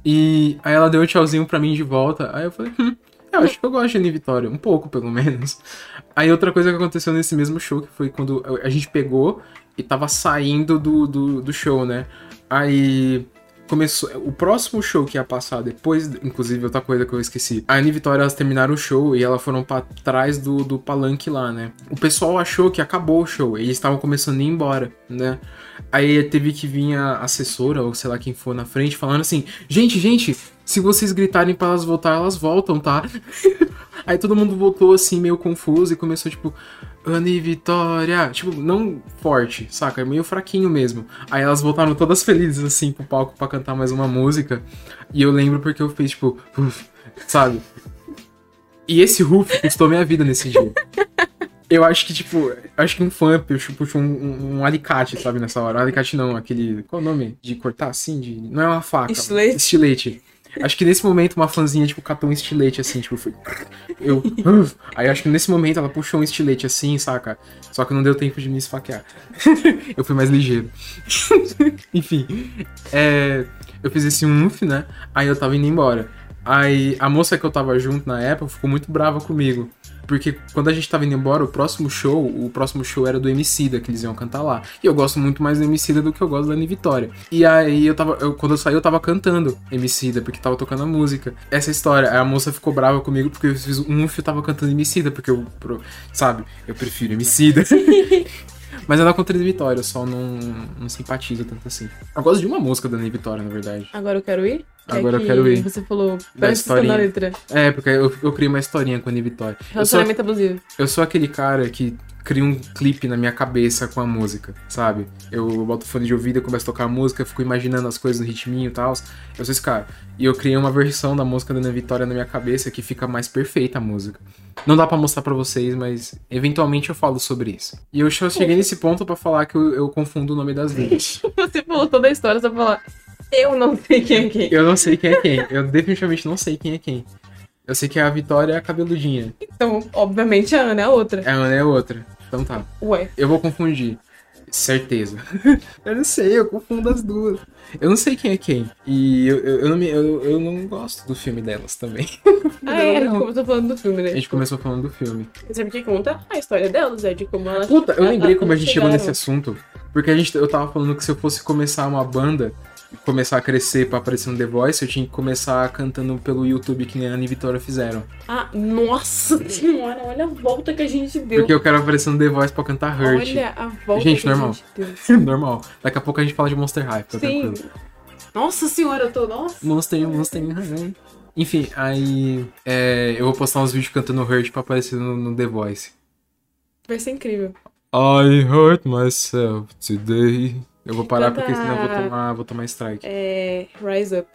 [SPEAKER 1] E aí ela deu um tchauzinho pra mim de volta. Aí eu falei, hum, eu acho que eu gosto de Anne Vitória. Um pouco, pelo menos. Aí outra coisa que aconteceu nesse mesmo show, que foi quando a gente pegou e tava saindo do, do, do show, né? Aí começou. O próximo show que ia passar depois, inclusive outra coisa que eu esqueci. A Anne e Vitória elas terminaram o show e elas foram pra trás do, do palanque lá, né? O pessoal achou que acabou o show, eles estavam começando a ir embora, né? Aí teve que vir a assessora, ou sei lá quem for na frente, falando assim: gente, gente, se vocês gritarem pra elas voltar, elas voltam, tá? Aí todo mundo voltou assim, meio confuso, e começou, tipo, Anne Vitória. Tipo, não forte, saca? Meio fraquinho mesmo. Aí elas voltaram todas felizes, assim, pro palco pra cantar mais uma música. E eu lembro porque eu fiz, tipo, "Uf", sabe? E esse Ruf custou minha vida nesse dia. Eu acho que, tipo, acho que um fã puxou, puxou um, um- um alicate, sabe, nessa hora. Um alicate não, aquele. Qual é o nome? De cortar assim? De, não é uma faca.
[SPEAKER 2] Estilete?
[SPEAKER 1] Estilete. Acho que nesse momento uma fãzinha, tipo, catou um estilete assim, tipo, foi. Eu. Aí acho que nesse momento ela puxou um estilete assim, saca? Só que não deu tempo de me esfaquear. eu fui mais ligeiro. Enfim. É, eu fiz esse umf, né? Aí eu tava indo embora. Aí a moça que eu tava junto na época ficou muito brava comigo. Porque quando a gente tava indo embora, o próximo show, o próximo show era do Emicida, que eles iam cantar lá. E eu gosto muito mais do Emicida do que eu gosto da Ana Vitória. E aí eu tava, eu, quando eu saí, eu tava cantando Emicida, porque tava tocando a música. Essa história, a moça ficou brava comigo porque eu fiz um eu tava cantando Emicida, porque eu, sabe, eu prefiro Emicida. Mas ela contra a Vitória, eu só não, não simpatizo tanto assim. Eu gosto de uma música da Ana Vitória, na verdade.
[SPEAKER 2] Agora eu quero ir? É
[SPEAKER 1] Agora eu
[SPEAKER 2] que
[SPEAKER 1] quero ir.
[SPEAKER 2] Você falou,
[SPEAKER 1] Da historinha.
[SPEAKER 2] na letra.
[SPEAKER 1] É, porque eu, eu criei uma historinha com a Ana Vitória. Eu sou,
[SPEAKER 2] Relacionamento abusivo.
[SPEAKER 1] eu sou aquele cara que cria um clipe na minha cabeça com a música, sabe? Eu boto fone de ouvido, eu começo a tocar a música, fico imaginando as coisas no ritminho e tal. Eu sou esse cara. E eu criei uma versão da música da Ana Vitória na minha cabeça que fica mais perfeita a música. Não dá pra mostrar pra vocês, mas eventualmente eu falo sobre isso. E eu cheguei nesse ponto pra falar que eu, eu confundo o nome das letras.
[SPEAKER 2] Você falou toda a história só pra falar. Eu não sei quem é quem.
[SPEAKER 1] Eu não sei quem é quem. Eu definitivamente não sei quem é quem. Eu sei que a Vitória é a cabeludinha.
[SPEAKER 2] Então, obviamente, a Ana é a outra.
[SPEAKER 1] A Ana é outra. Então tá.
[SPEAKER 2] Ué.
[SPEAKER 1] Eu vou confundir. Certeza. eu não sei, eu confundo as duas. Eu não sei quem é quem. E eu, eu, eu não, me- eu, eu não gosto do filme delas também.
[SPEAKER 2] Ah, é, a gente começou falando do filme,
[SPEAKER 1] A
[SPEAKER 2] né?
[SPEAKER 1] gente começou falando do filme.
[SPEAKER 2] O que conta? A história delas, é de como elas.
[SPEAKER 1] Puta, eu lembrei como a gente chegou
[SPEAKER 2] chegaram.
[SPEAKER 1] nesse assunto. Porque a gente, eu tava falando que se eu fosse começar uma banda, começar a crescer pra aparecer no The Voice, eu tinha que começar cantando pelo YouTube que nem a Ana e Vitória fizeram.
[SPEAKER 2] Ah, nossa senhora, olha a volta que a gente deu.
[SPEAKER 1] Porque eu quero aparecer no The Voice pra cantar Hurt.
[SPEAKER 2] Olha a volta
[SPEAKER 1] Gente,
[SPEAKER 2] que
[SPEAKER 1] normal.
[SPEAKER 2] a gente deu.
[SPEAKER 1] Normal. Daqui a pouco a gente fala de Monster High, fica
[SPEAKER 2] Sim.
[SPEAKER 1] tranquilo.
[SPEAKER 2] Nossa senhora, eu tô. Nossa.
[SPEAKER 1] Monster, Monster High. Enfim, aí é, eu vou postar uns vídeos cantando Hurt pra aparecer no, no The Voice.
[SPEAKER 2] Vai ser incrível.
[SPEAKER 1] I hurt myself today. Eu vou parar
[SPEAKER 2] Canta-
[SPEAKER 1] porque senão eu vou tomar, vou tomar strike.
[SPEAKER 2] É. Rise Up.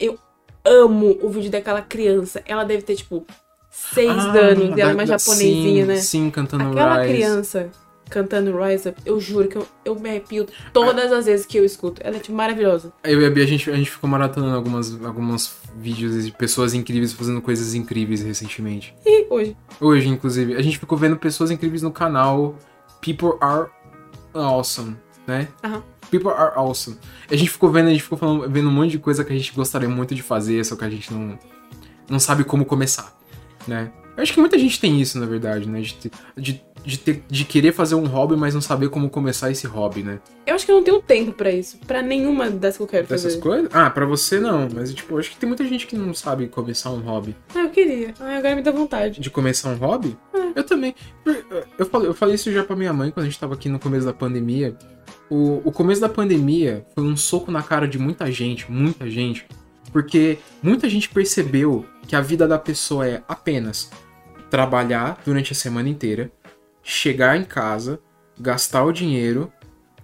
[SPEAKER 2] Eu amo o vídeo daquela criança. Ela deve ter, tipo, seis
[SPEAKER 1] Ah,
[SPEAKER 2] anos. E ela é
[SPEAKER 1] da-
[SPEAKER 2] mais
[SPEAKER 1] da-
[SPEAKER 2] japonesinha,
[SPEAKER 1] sim,
[SPEAKER 2] né?
[SPEAKER 1] Sim, cantando
[SPEAKER 2] Aquela
[SPEAKER 1] Rise.
[SPEAKER 2] criança cantando Rise Up, eu juro que eu, eu me arrepio todas as vezes que eu escuto. Ela é, tipo, maravilhosa.
[SPEAKER 1] Eu e a Bia, a gente, a gente ficou maratonando algumas, alguns vídeos de pessoas incríveis fazendo coisas incríveis recentemente.
[SPEAKER 2] E hoje.
[SPEAKER 1] Hoje, inclusive, a gente ficou vendo pessoas incríveis no canal People Are Awesome, né?
[SPEAKER 2] Aham.
[SPEAKER 1] People Are Awesome. A gente ficou vendo, a gente ficou falando, vendo um monte de coisa que a gente gostaria muito de fazer, só que a gente não, não sabe como começar, né? Eu acho que muita gente tem isso, na verdade, né? De, ter- de, de, ter, de querer fazer um hobby, mas não saber como começar esse hobby, né?
[SPEAKER 2] Eu acho que eu não tenho tempo pra isso. Pra nenhuma das que eu quero
[SPEAKER 1] Dessas
[SPEAKER 2] fazer.
[SPEAKER 1] coisas? Ah, pra você não, mas tipo, eu acho que tem muita gente que não sabe começar um hobby.
[SPEAKER 2] Ah, eu queria. Ah, agora me dá vontade.
[SPEAKER 1] De começar um hobby? Eu também. Eu falei, eu falei isso já pra minha mãe quando a gente tava aqui no começo da pandemia. O, o começo da pandemia foi um soco na cara de muita gente, muita gente. Porque muita gente percebeu que a vida da pessoa é apenas trabalhar durante a semana inteira, chegar em casa, gastar o dinheiro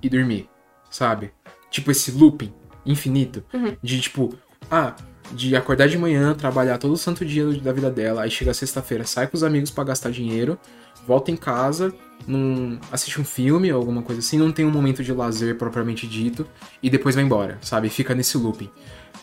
[SPEAKER 1] e dormir, sabe? Tipo esse looping infinito
[SPEAKER 2] Uhum.
[SPEAKER 1] de tipo, ah, de acordar de manhã, trabalhar todo o santo dia da vida dela, aí chega sexta-feira, sai com os amigos pra gastar dinheiro, volta em casa, num, assiste um filme ou alguma coisa assim, não tem um momento de lazer propriamente dito, e depois vai embora, sabe? Fica nesse looping.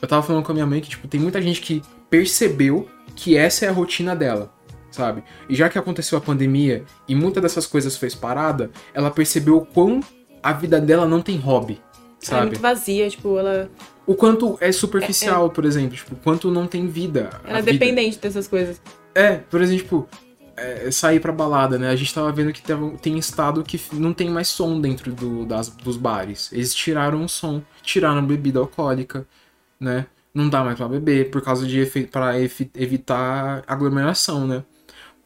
[SPEAKER 1] Eu tava falando com a minha mãe que, tipo, tem muita gente que percebeu que essa é a rotina dela, sabe? E já que aconteceu a pandemia e muita dessas coisas fez parada, ela percebeu o quão a vida dela não tem hobby,
[SPEAKER 2] é
[SPEAKER 1] sabe?
[SPEAKER 2] muito vazia, tipo, ela,
[SPEAKER 1] O quanto é superficial, por exemplo, tipo, o quanto não tem vida.
[SPEAKER 2] ela é
[SPEAKER 1] vida.
[SPEAKER 2] dependente dessas coisas.
[SPEAKER 1] É, por exemplo, tipo, é, sair pra balada, né? A gente tava vendo que tava- tem estado que não tem mais som dentro do- das, dos bares. Eles tiraram o som, tiraram bebida alcoólica, né? Não dá mais pra beber por causa de efi- evitar aglomeração, né?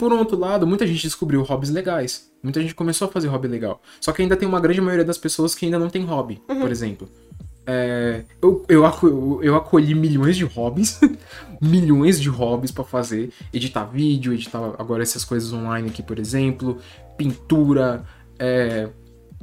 [SPEAKER 1] Por outro lado, muita gente descobriu hobbies legais. Muita gente começou a fazer hobby legal. Só que ainda tem uma grande maioria das pessoas que ainda não tem hobby, por exemplo. É, eu, eu, aco- eu acolhi milhões de hobbies, milhões de hobbies pra fazer, editar vídeo, editar agora essas coisas online aqui, por exemplo, pintura, é,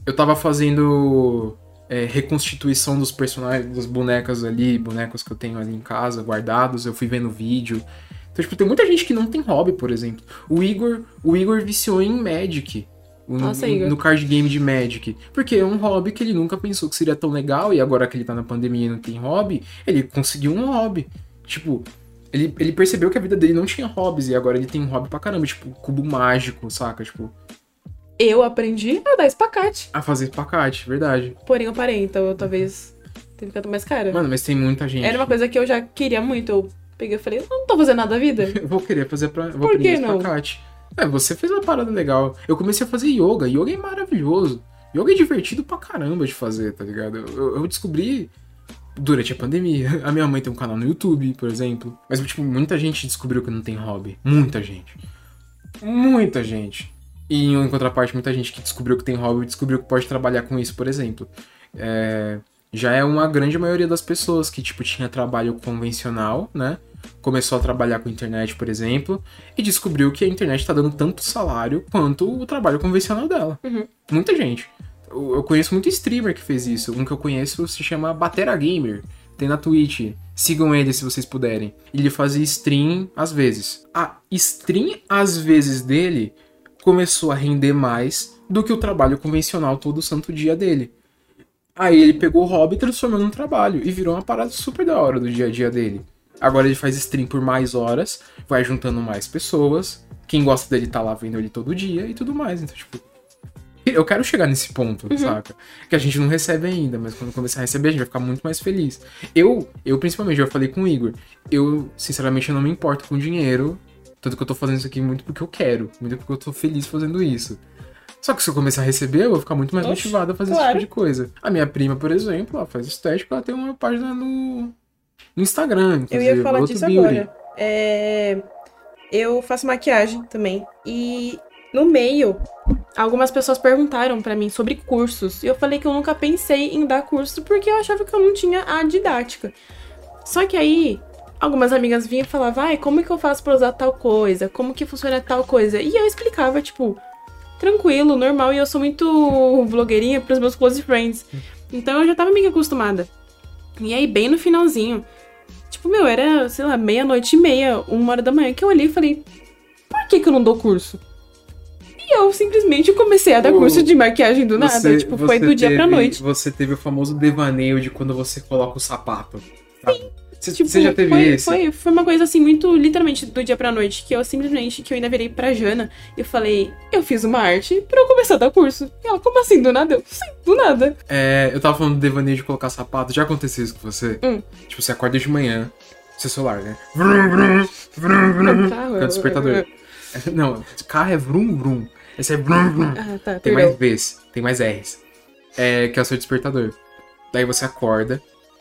[SPEAKER 1] eu tava fazendo é, reconstituição dos personagens, das bonecas ali, bonecos que eu tenho ali em casa guardados, eu fui vendo vídeo. Então, tipo, tem muita gente que não tem hobby, por exemplo. O Igor, o Igor viciou em Magic.
[SPEAKER 2] Nossa, Igor.
[SPEAKER 1] no card game de Magic. Porque é um hobby que ele nunca pensou que seria tão legal, e agora que ele tá na pandemia e não tem hobby, ele conseguiu um hobby. Tipo, ele, ele percebeu que a vida dele não tinha hobbies, e agora ele tem um hobby pra caramba, tipo, cubo mágico, saca? Tipo,
[SPEAKER 2] Eu aprendi a dar espacate.
[SPEAKER 1] a fazer espacate, verdade.
[SPEAKER 2] Porém, eu parei, então eu talvez tenha ficado mais cara.
[SPEAKER 1] Mano, mas tem muita gente.
[SPEAKER 2] Era uma coisa que eu já queria muito. Eu Peguei e falei, eu não tô fazendo nada da vida.
[SPEAKER 1] Eu vou querer fazer pra. Vou
[SPEAKER 2] Por que não?
[SPEAKER 1] É, você fez uma parada legal. Eu comecei a fazer yoga. Yoga é maravilhoso. Yoga é divertido pra caramba de fazer, tá ligado? Eu, eu descobri durante a pandemia. A minha mãe tem um canal no YouTube, por exemplo. Mas, tipo, muita gente descobriu que não tem hobby. Muita gente. Muita gente. E em contraparte, muita gente que descobriu que tem hobby descobriu que pode trabalhar com isso, por exemplo. É, já é uma grande maioria das pessoas que, tipo, tinha trabalho convencional, né? Começou a trabalhar com internet, por exemplo, e descobriu que a internet tá dando tanto salário quanto o trabalho convencional dela.
[SPEAKER 2] Uhum.
[SPEAKER 1] Muita gente. Eu eu conheço muito streamer que fez isso. Um que eu conheço se chama Batera Gamer. Tem na Twitch. Sigam ele se vocês puderem. Ele fazia stream às vezes. A stream às vezes dele começou a render mais do que o trabalho convencional todo santo dia dele. Aí ele pegou o hobby e transformou num trabalho e virou uma parada super da hora do dia a dia dele. Agora ele faz stream por mais horas, vai juntando mais pessoas. Quem gosta dele tá lá vendo ele todo dia e tudo mais. Então, tipo, eu quero chegar nesse ponto, saca? Que a gente não recebe ainda, mas quando começar a receber, a gente vai ficar muito mais feliz. Eu, eu principalmente, já falei com o Igor, eu, sinceramente, eu não me importo com dinheiro. Tanto que eu tô fazendo isso aqui muito porque eu quero, muito porque eu tô feliz fazendo isso. Só que se eu começar a receber, eu vou ficar muito mais
[SPEAKER 2] Oxe,
[SPEAKER 1] motivado a fazer
[SPEAKER 2] claro.
[SPEAKER 1] esse tipo de coisa. A minha prima, por exemplo, ela faz estética, ela tem uma página no, no Instagram.
[SPEAKER 2] Eu ia
[SPEAKER 1] inclusive,
[SPEAKER 2] falar disso
[SPEAKER 1] Beauty.
[SPEAKER 2] agora. É, Eu faço maquiagem também. E no meio, algumas pessoas perguntaram pra mim sobre cursos. E eu falei que eu nunca pensei em dar curso porque eu achava que eu não tinha a didática. Só que aí, algumas amigas vinham e falavam, ai, como que eu faço pra usar tal coisa? Como que funciona tal coisa? E eu explicava, tipo, tranquilo, normal. E eu sou muito blogueirinha pros meus close friends. Então eu já tava meio que acostumada. E aí, bem no finalzinho, tipo, meu, era, sei lá, meia-noite e meia, uma hora da manhã, que eu olhei e falei, por que que eu não dou curso? E eu simplesmente comecei a dar curso de maquiagem do nada.
[SPEAKER 1] Você-
[SPEAKER 2] tipo, foi do dia pra
[SPEAKER 1] teve-
[SPEAKER 2] noite.
[SPEAKER 1] Você teve o famoso devaneio de quando você coloca o sapato. Sim. Você,
[SPEAKER 2] Tipo,
[SPEAKER 1] já teve
[SPEAKER 2] foi,
[SPEAKER 1] esse?
[SPEAKER 2] Foi, foi uma coisa assim, muito literalmente do dia pra noite, que eu simplesmente, que eu ainda virei pra Jana e falei, eu fiz uma arte pra eu começar a dar curso. E ela, como assim, do nada? Eu, sim, do nada.
[SPEAKER 1] É, eu tava falando do devaneio de colocar sapato. Já aconteceu isso com você?
[SPEAKER 2] Hum.
[SPEAKER 1] Tipo, você acorda de manhã, seu celular, né? Vrum, vrum, vrum, vrum.
[SPEAKER 2] Carro,
[SPEAKER 1] É o despertador. Não, carro é vrum, vrum. Esse é vrum, vrum.
[SPEAKER 2] Ah, tá,
[SPEAKER 1] Tem
[SPEAKER 2] perdão.
[SPEAKER 1] mais Vs, tem mais Rs. É, que é o seu despertador. Daí você acorda,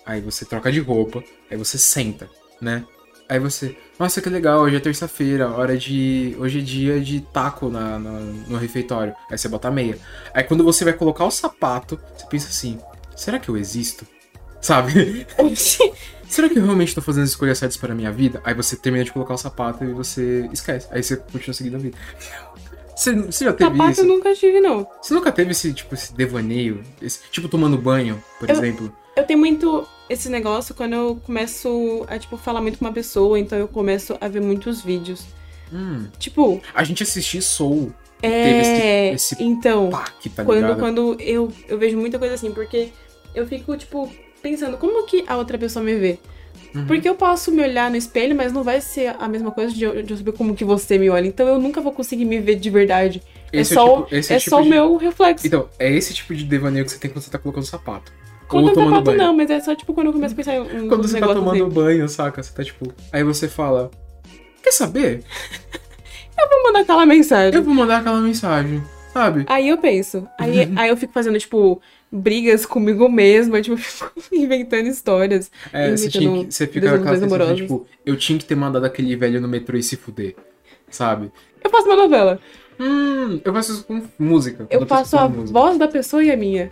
[SPEAKER 1] aí você troca de roupa, aí você senta, né? Aí você, nossa, que legal, hoje é terça-feira, hora de. Hoje é dia de taco na, na- no refeitório. Aí você bota a meia. Aí quando você vai colocar o sapato, você pensa assim, será que eu existo? Sabe? será que eu realmente tô fazendo as escolhas certas para a minha vida? Aí você termina de colocar o sapato e você esquece. Aí você continua seguindo a vida. Você, você já teve
[SPEAKER 2] Sapato
[SPEAKER 1] isso?
[SPEAKER 2] eu nunca tive, não.
[SPEAKER 1] Você nunca teve esse, tipo, esse devaneio? Esse, tipo, tomando banho, por
[SPEAKER 2] Eu-
[SPEAKER 1] exemplo?
[SPEAKER 2] Eu tenho muito esse negócio quando eu começo a, tipo, falar muito com uma pessoa, então eu começo a ver muitos vídeos.
[SPEAKER 1] Hum.
[SPEAKER 2] Tipo,
[SPEAKER 1] A gente assistir Soul,
[SPEAKER 2] é.
[SPEAKER 1] Teve esse- esse
[SPEAKER 2] Então,
[SPEAKER 1] tá
[SPEAKER 2] quando, quando eu, eu vejo muita coisa assim, porque eu fico, tipo, pensando, como que a outra pessoa me vê?
[SPEAKER 1] Uhum.
[SPEAKER 2] Porque eu posso me olhar no espelho, mas não vai ser a mesma coisa de eu, de eu saber como que você me olha. Então eu nunca vou conseguir me ver de verdade.
[SPEAKER 1] Esse
[SPEAKER 2] é só,
[SPEAKER 1] o tipo, esse
[SPEAKER 2] é
[SPEAKER 1] o tipo
[SPEAKER 2] só o
[SPEAKER 1] de-
[SPEAKER 2] meu reflexo.
[SPEAKER 1] Então, é esse tipo de devaneio que você tem quando você tá colocando sapato.
[SPEAKER 2] Quando
[SPEAKER 1] Ou
[SPEAKER 2] eu
[SPEAKER 1] tomando banho.
[SPEAKER 2] não, mas é só tipo quando eu começo a pensar em um
[SPEAKER 1] Quando você tá tomando
[SPEAKER 2] assim.
[SPEAKER 1] banho, saca? Você tá tipo. Aí você fala. Quer saber?
[SPEAKER 2] Vou mandar aquela mensagem.
[SPEAKER 1] Eu vou mandar aquela mensagem. Sabe?
[SPEAKER 2] Aí eu penso. Aí, aí eu fico fazendo, tipo, brigas comigo mesma, tipo, eu fico inventando histórias.
[SPEAKER 1] É, você, tinha que, você fica com aquela sensação tipo, eu tinha que ter mandado aquele velho no metrô e se fuder. Sabe?
[SPEAKER 2] Eu faço uma novela.
[SPEAKER 1] Hum, eu faço isso com música.
[SPEAKER 2] Eu faço a
[SPEAKER 1] música.
[SPEAKER 2] voz da pessoa e a minha.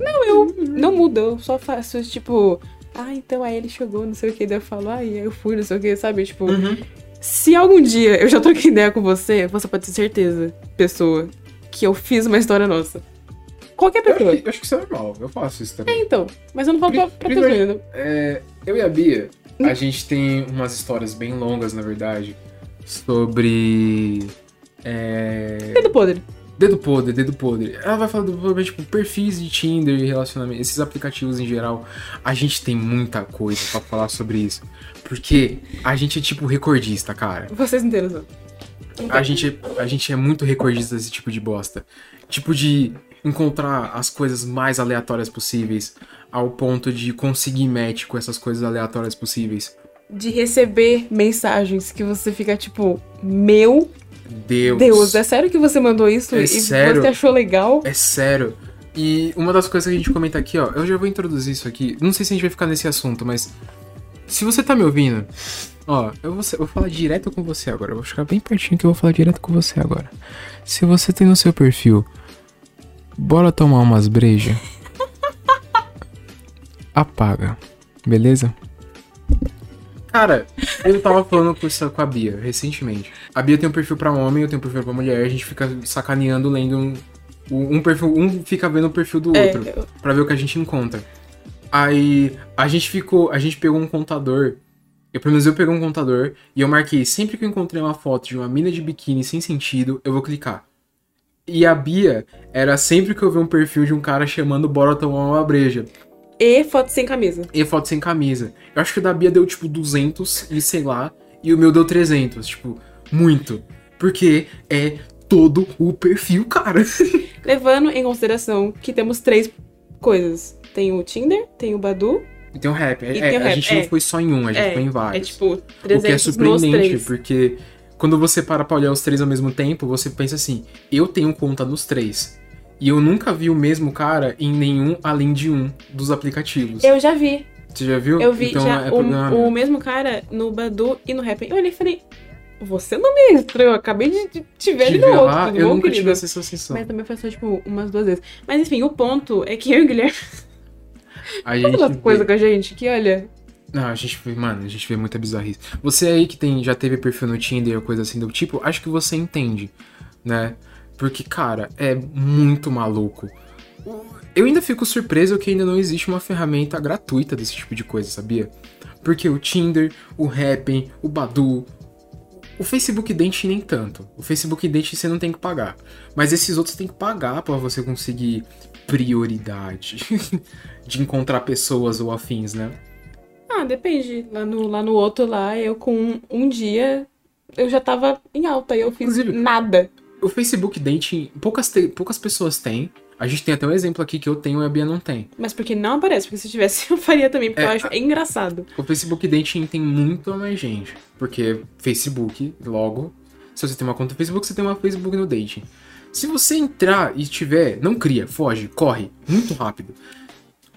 [SPEAKER 2] Não, eu não mudo, eu só faço, tipo, ah, então aí ele chegou, não sei o que, daí eu falo, ah, eu fui, não sei o que, sabe? Tipo,
[SPEAKER 1] Uhum.
[SPEAKER 2] se algum dia eu já troquei ideia com você, você pode ter certeza, pessoa, que eu fiz uma história nossa. Qualquer
[SPEAKER 1] Eu,
[SPEAKER 2] pessoa.
[SPEAKER 1] acho que- eu acho que isso é normal, eu faço isso também.
[SPEAKER 2] É, então. Mas eu não falo pra, pra pessoa ainda.
[SPEAKER 1] É, eu e a Bia, a gente tem umas histórias bem longas, na verdade, sobre. É,
[SPEAKER 2] Dedo podre.
[SPEAKER 1] Dedo podre, dedo podre. Ela vai falar do tipo, perfis de Tinder e relacionamento, esses aplicativos em geral. A gente tem muita coisa pra falar sobre isso. Porque a gente é tipo recordista, cara.
[SPEAKER 2] Vocês noção.
[SPEAKER 1] A gente, a gente é muito recordista desse tipo de bosta. Tipo de encontrar as coisas mais aleatórias possíveis, ao ponto de conseguir match com essas coisas aleatórias possíveis.
[SPEAKER 2] de receber mensagens que você fica tipo, meu
[SPEAKER 1] Deus.
[SPEAKER 2] Deus, é sério que você mandou isso
[SPEAKER 1] É
[SPEAKER 2] e
[SPEAKER 1] sério?
[SPEAKER 2] você achou legal?
[SPEAKER 1] É sério. E uma das coisas que a gente comenta aqui, ó, eu já vou introduzir isso aqui. Não sei se a gente vai ficar nesse assunto, mas se você tá me ouvindo, ó, eu vou, eu vou falar direto com você agora. Eu vou ficar bem pertinho que eu vou falar direto com você agora. Se você tem no seu perfil, bora tomar umas brejas. apaga, beleza? Cara, eu tava falando com, isso, com a Bia recentemente. A Bia tem um perfil pra homem, eu tenho um perfil pra mulher, a gente fica sacaneando lendo um, um perfil, um fica vendo o perfil do
[SPEAKER 2] É,
[SPEAKER 1] outro
[SPEAKER 2] eu-
[SPEAKER 1] pra ver o que a gente encontra. Aí a gente ficou, a gente pegou um contador. Eu, pelo menos eu peguei um contador e eu marquei sempre que eu encontrei uma foto de uma mina de biquíni sem sentido, eu vou clicar. E a Bia era sempre que eu ver um perfil de um cara chamando bora tomar uma breja.
[SPEAKER 2] E foto sem camisa.
[SPEAKER 1] E foto sem camisa. Eu acho que o da Bia deu tipo 200 e sei lá, e o meu deu 300, tipo, muito. Porque é todo o perfil, cara.
[SPEAKER 2] Levando em consideração que temos três coisas. Tem o Tinder, tem o Badu,
[SPEAKER 1] E tem o rap. É,
[SPEAKER 2] E
[SPEAKER 1] é,
[SPEAKER 2] o
[SPEAKER 1] a
[SPEAKER 2] rap,
[SPEAKER 1] gente não
[SPEAKER 2] é.
[SPEAKER 1] foi só em um, a gente
[SPEAKER 2] é,
[SPEAKER 1] foi em
[SPEAKER 2] é
[SPEAKER 1] vários.
[SPEAKER 2] tipo
[SPEAKER 1] O que é
[SPEAKER 2] 300
[SPEAKER 1] surpreendente, porque quando você para pra olhar os três ao mesmo tempo, você pensa assim, eu tenho conta nos três. E eu nunca vi o mesmo cara em nenhum além de um dos aplicativos.
[SPEAKER 2] Eu já vi,
[SPEAKER 1] Você já viu?
[SPEAKER 2] eu vi
[SPEAKER 1] então
[SPEAKER 2] já
[SPEAKER 1] é
[SPEAKER 2] o, o mesmo cara no Badu e no Rap. Eu olhei e falei, você não me é estranho, eu acabei de te ver ali no outro,
[SPEAKER 1] lá,
[SPEAKER 2] tudo
[SPEAKER 1] eu
[SPEAKER 2] bom,
[SPEAKER 1] nunca
[SPEAKER 2] querido?
[SPEAKER 1] tive essa sensação.
[SPEAKER 2] Mas também foi só, tipo, umas duas vezes. Mas enfim, o ponto é que eu e o Guilherme
[SPEAKER 1] A gente vê-
[SPEAKER 2] coisa com a gente que, olha,
[SPEAKER 1] Não, a gente vê, mano, a gente vê muita bizarrice. Você aí que tem, já teve perfil no Tinder ou coisa assim do tipo, acho que você entende, né? Porque, cara, é muito maluco. Eu ainda fico surpreso que ainda não existe uma ferramenta gratuita desse tipo de coisa, sabia? Porque o Tinder, o Happn, o Badu, o Facebook Date nem tanto. O Facebook Date você não tem que pagar. Mas esses outros tem que pagar pra você conseguir prioridade de encontrar pessoas ou afins, né?
[SPEAKER 2] ah, depende. Lá no, lá no outro lá, eu com um, um dia, eu já tava em alta e eu fiz
[SPEAKER 1] Inclusive-
[SPEAKER 2] nada.
[SPEAKER 1] O Facebook Dating, poucas, te- poucas pessoas têm. A gente tem até um exemplo aqui que eu tenho e a Bia não tem.
[SPEAKER 2] Mas porque não aparece, porque se tivesse eu faria também, porque
[SPEAKER 1] É,
[SPEAKER 2] eu acho engraçado.
[SPEAKER 1] O Facebook Dating tem muito mais gente. Porque Facebook, logo, se você tem uma conta no Facebook, você tem uma Facebook no Dating. Se você entrar e tiver, não cria, foge, corre, muito rápido.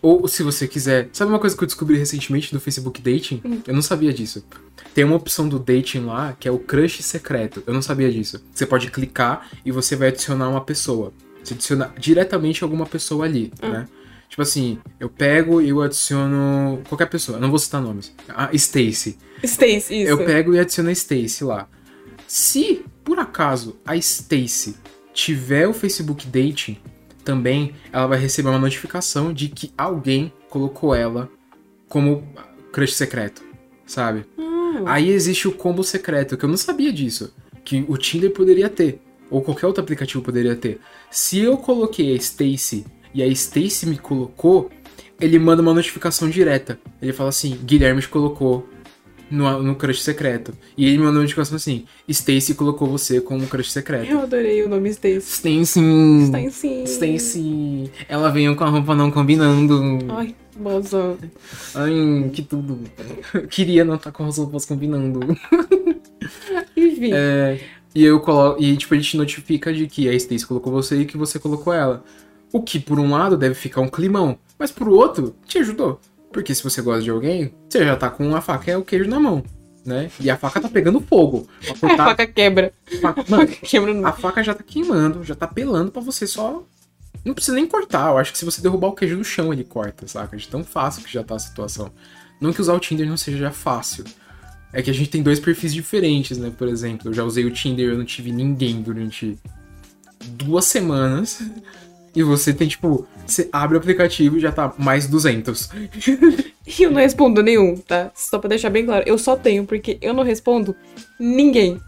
[SPEAKER 1] Ou se você quiser. Sabe uma coisa que eu descobri recentemente no Facebook Dating? Eu não sabia disso. Tem uma opção do dating lá que é o crush secreto. Eu não sabia disso. Você pode clicar e você vai adicionar uma pessoa. Você adiciona diretamente alguma pessoa ali, né? Tipo assim, eu pego e eu adiciono qualquer pessoa. Eu não vou citar nomes. A Stacy.
[SPEAKER 2] Stacy, isso.
[SPEAKER 1] Eu pego e adiciono a Stacy lá. Se, por acaso, a Stacy tiver o Facebook Dating, também ela vai receber uma notificação de que alguém colocou ela como crush secreto, sabe?
[SPEAKER 2] Ah,
[SPEAKER 1] Aí existe o combo secreto, que eu não sabia disso. Que o Tinder poderia ter. Ou qualquer outro aplicativo poderia ter. Se eu coloquei a Stacy e a Stacy me colocou, ele manda uma notificação direta. Ele fala assim: Guilherme te colocou no, no crush secreto. E ele manda uma notificação assim: Stacy colocou você como crush secreto.
[SPEAKER 2] eu adorei o nome Stacy.
[SPEAKER 1] Stacy.
[SPEAKER 2] Sim.
[SPEAKER 1] Stacy. Ela veio com a roupa não combinando.
[SPEAKER 2] Ai, moça.
[SPEAKER 1] Ai, que tudo. Queria não estar com as roupas combinando.
[SPEAKER 2] Enfim.
[SPEAKER 1] É, e eu coloco. E tipo, ele te notifica de que a Stacy colocou você e que você colocou ela. O que, por um lado, deve ficar um climão. Mas por outro, te ajudou. Porque se você gosta de alguém, você já tá com a faca e o queijo na mão. Né? E a faca tá pegando fogo. Pra
[SPEAKER 2] a
[SPEAKER 1] cortar-
[SPEAKER 2] faca quebra.
[SPEAKER 1] faca- Mano,
[SPEAKER 2] Quebra no
[SPEAKER 1] a faca já tá queimando, já tá pelando pra você só. Não precisa nem cortar. Eu acho que se você derrubar o queijo no chão, ele corta, saca? De tão fácil que já tá a situação. Não que usar o Tinder não seja já fácil. É que a gente tem dois perfis diferentes, né? Por exemplo, eu já usei o Tinder e eu não tive ninguém durante duas semanas. E você tem, tipo, você abre o aplicativo e já tá mais 200.
[SPEAKER 2] E eu não respondo nenhum, tá? Só pra deixar bem claro. Eu só tenho, porque eu não respondo ninguém.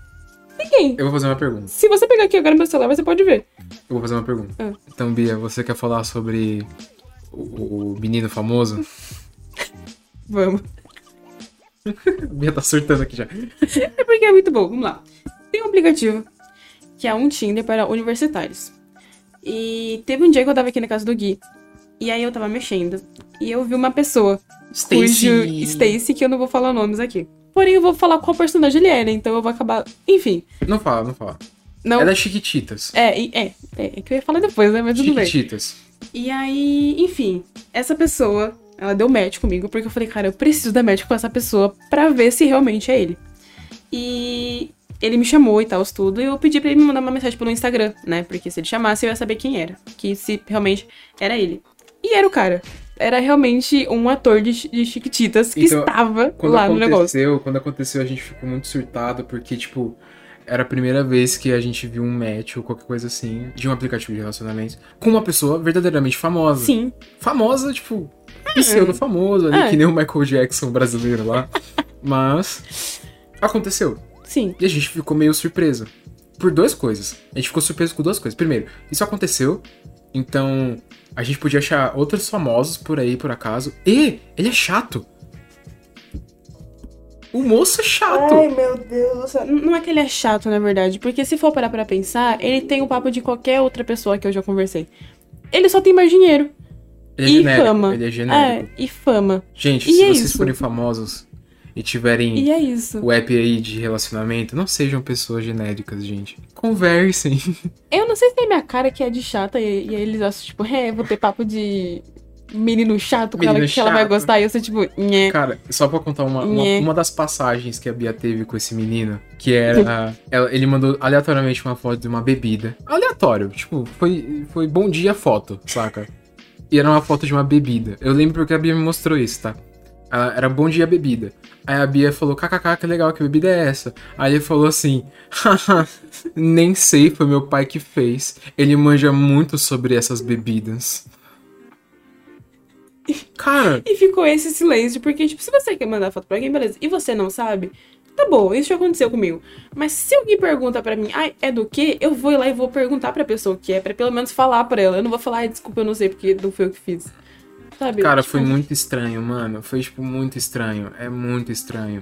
[SPEAKER 2] Ninguém.
[SPEAKER 1] Eu vou fazer uma pergunta.
[SPEAKER 2] Se você pegar aqui agora no meu celular, você pode ver.
[SPEAKER 1] Eu vou fazer uma pergunta.
[SPEAKER 2] Ah.
[SPEAKER 1] Então, Bia, você quer falar sobre o, o menino famoso?
[SPEAKER 2] Vamos.
[SPEAKER 1] Bia tá surtando aqui já.
[SPEAKER 2] É porque é muito bom. Vamos lá. Tem um aplicativo que é um Tinder para universitários. E teve um dia que eu tava aqui na casa do Gui. E aí eu tava mexendo. E eu vi uma pessoa.
[SPEAKER 1] Stacy.
[SPEAKER 2] Cujo Stacy, que eu não vou falar nomes aqui. Porém, eu vou falar qual personagem ele era, então eu vou acabar. Enfim.
[SPEAKER 1] Não fala, não fala.
[SPEAKER 2] Não.
[SPEAKER 1] É da Chiquititas.
[SPEAKER 2] É, é, é, é que eu ia falar depois, né? Mas tudo bem.
[SPEAKER 1] Chiquititas.
[SPEAKER 2] E aí, enfim, essa pessoa, ela deu match comigo, porque eu falei, cara, eu preciso dar match com essa pessoa pra ver se realmente é ele. E ele me chamou e tal, tudo, e eu pedi pra ele me mandar uma mensagem pelo Instagram, né? Porque se ele chamasse, eu ia saber quem era. Que se realmente era ele. E era o cara. Era realmente um ator de, de Chiquititas que
[SPEAKER 1] Então,
[SPEAKER 2] estava lá no negócio.
[SPEAKER 1] quando aconteceu, a gente ficou muito surtado, porque, tipo, era a primeira vez que a gente viu um match ou qualquer coisa assim, de um aplicativo de relacionamentos, com uma pessoa verdadeiramente famosa.
[SPEAKER 2] Sim.
[SPEAKER 1] Famosa, tipo, pseudo famoso ali,
[SPEAKER 2] É.
[SPEAKER 1] que nem o Michael Jackson brasileiro lá. Mas aconteceu.
[SPEAKER 2] Sim.
[SPEAKER 1] E a gente ficou meio surpreso. Por duas coisas. A gente ficou surpreso com duas coisas. Primeiro, isso aconteceu. Então, a gente podia achar outros famosos por aí, por acaso. E ele é chato. O moço é chato.
[SPEAKER 2] meu Deus do céu. Não é que ele é chato, na verdade, porque se for parar pra pensar, ele tem o papo de qualquer outra pessoa que eu já conversei. Ele só tem mais dinheiro.
[SPEAKER 1] ele é
[SPEAKER 2] e
[SPEAKER 1] genérico.
[SPEAKER 2] fama.
[SPEAKER 1] Ele é genérico.
[SPEAKER 2] É, e fama.
[SPEAKER 1] Gente,
[SPEAKER 2] E
[SPEAKER 1] se
[SPEAKER 2] é
[SPEAKER 1] vocês
[SPEAKER 2] isso.
[SPEAKER 1] forem famosos e tiverem
[SPEAKER 2] E é isso.
[SPEAKER 1] o app aí de relacionamento, não sejam pessoas genéricas, gente. Conversem.
[SPEAKER 2] Eu não sei se é minha cara que é de chata e, e eles acham, tipo, é, vou ter papo de menino chato com ela
[SPEAKER 1] Menino
[SPEAKER 2] que ela vai
[SPEAKER 1] chato.
[SPEAKER 2] gostar. E eu sou tipo, nhé.
[SPEAKER 1] Cara, só pra contar uma, uma, uma das passagens que a Bia teve com esse menino, que era. ela- ele mandou aleatoriamente uma foto de uma bebida. Aleatório, tipo, foi, foi bom dia foto, saca? E era uma foto de uma bebida. Eu lembro porque a Bia me mostrou isso, tá? Ela, era bom dia bebida. Aí a Bia falou, kkk, que legal, que bebida é essa? Aí ele falou assim, haha, nem sei, foi meu pai que fez. Ele manja muito sobre essas bebidas. Cara,
[SPEAKER 2] E ficou esse silêncio, porque, tipo, se você quer mandar foto pra alguém, beleza, e você não sabe, tá bom, isso já aconteceu comigo. Mas se alguém pergunta pra mim, ai, é do quê? Eu vou lá e vou perguntar pra pessoa o que é, pra pelo menos falar pra ela. Eu não vou falar, ai, desculpa, eu não sei porque não foi eu que fiz. Sabe?
[SPEAKER 1] Cara,
[SPEAKER 2] Tipo,
[SPEAKER 1] foi muito estranho, mano. Foi, tipo, muito estranho. É muito estranho.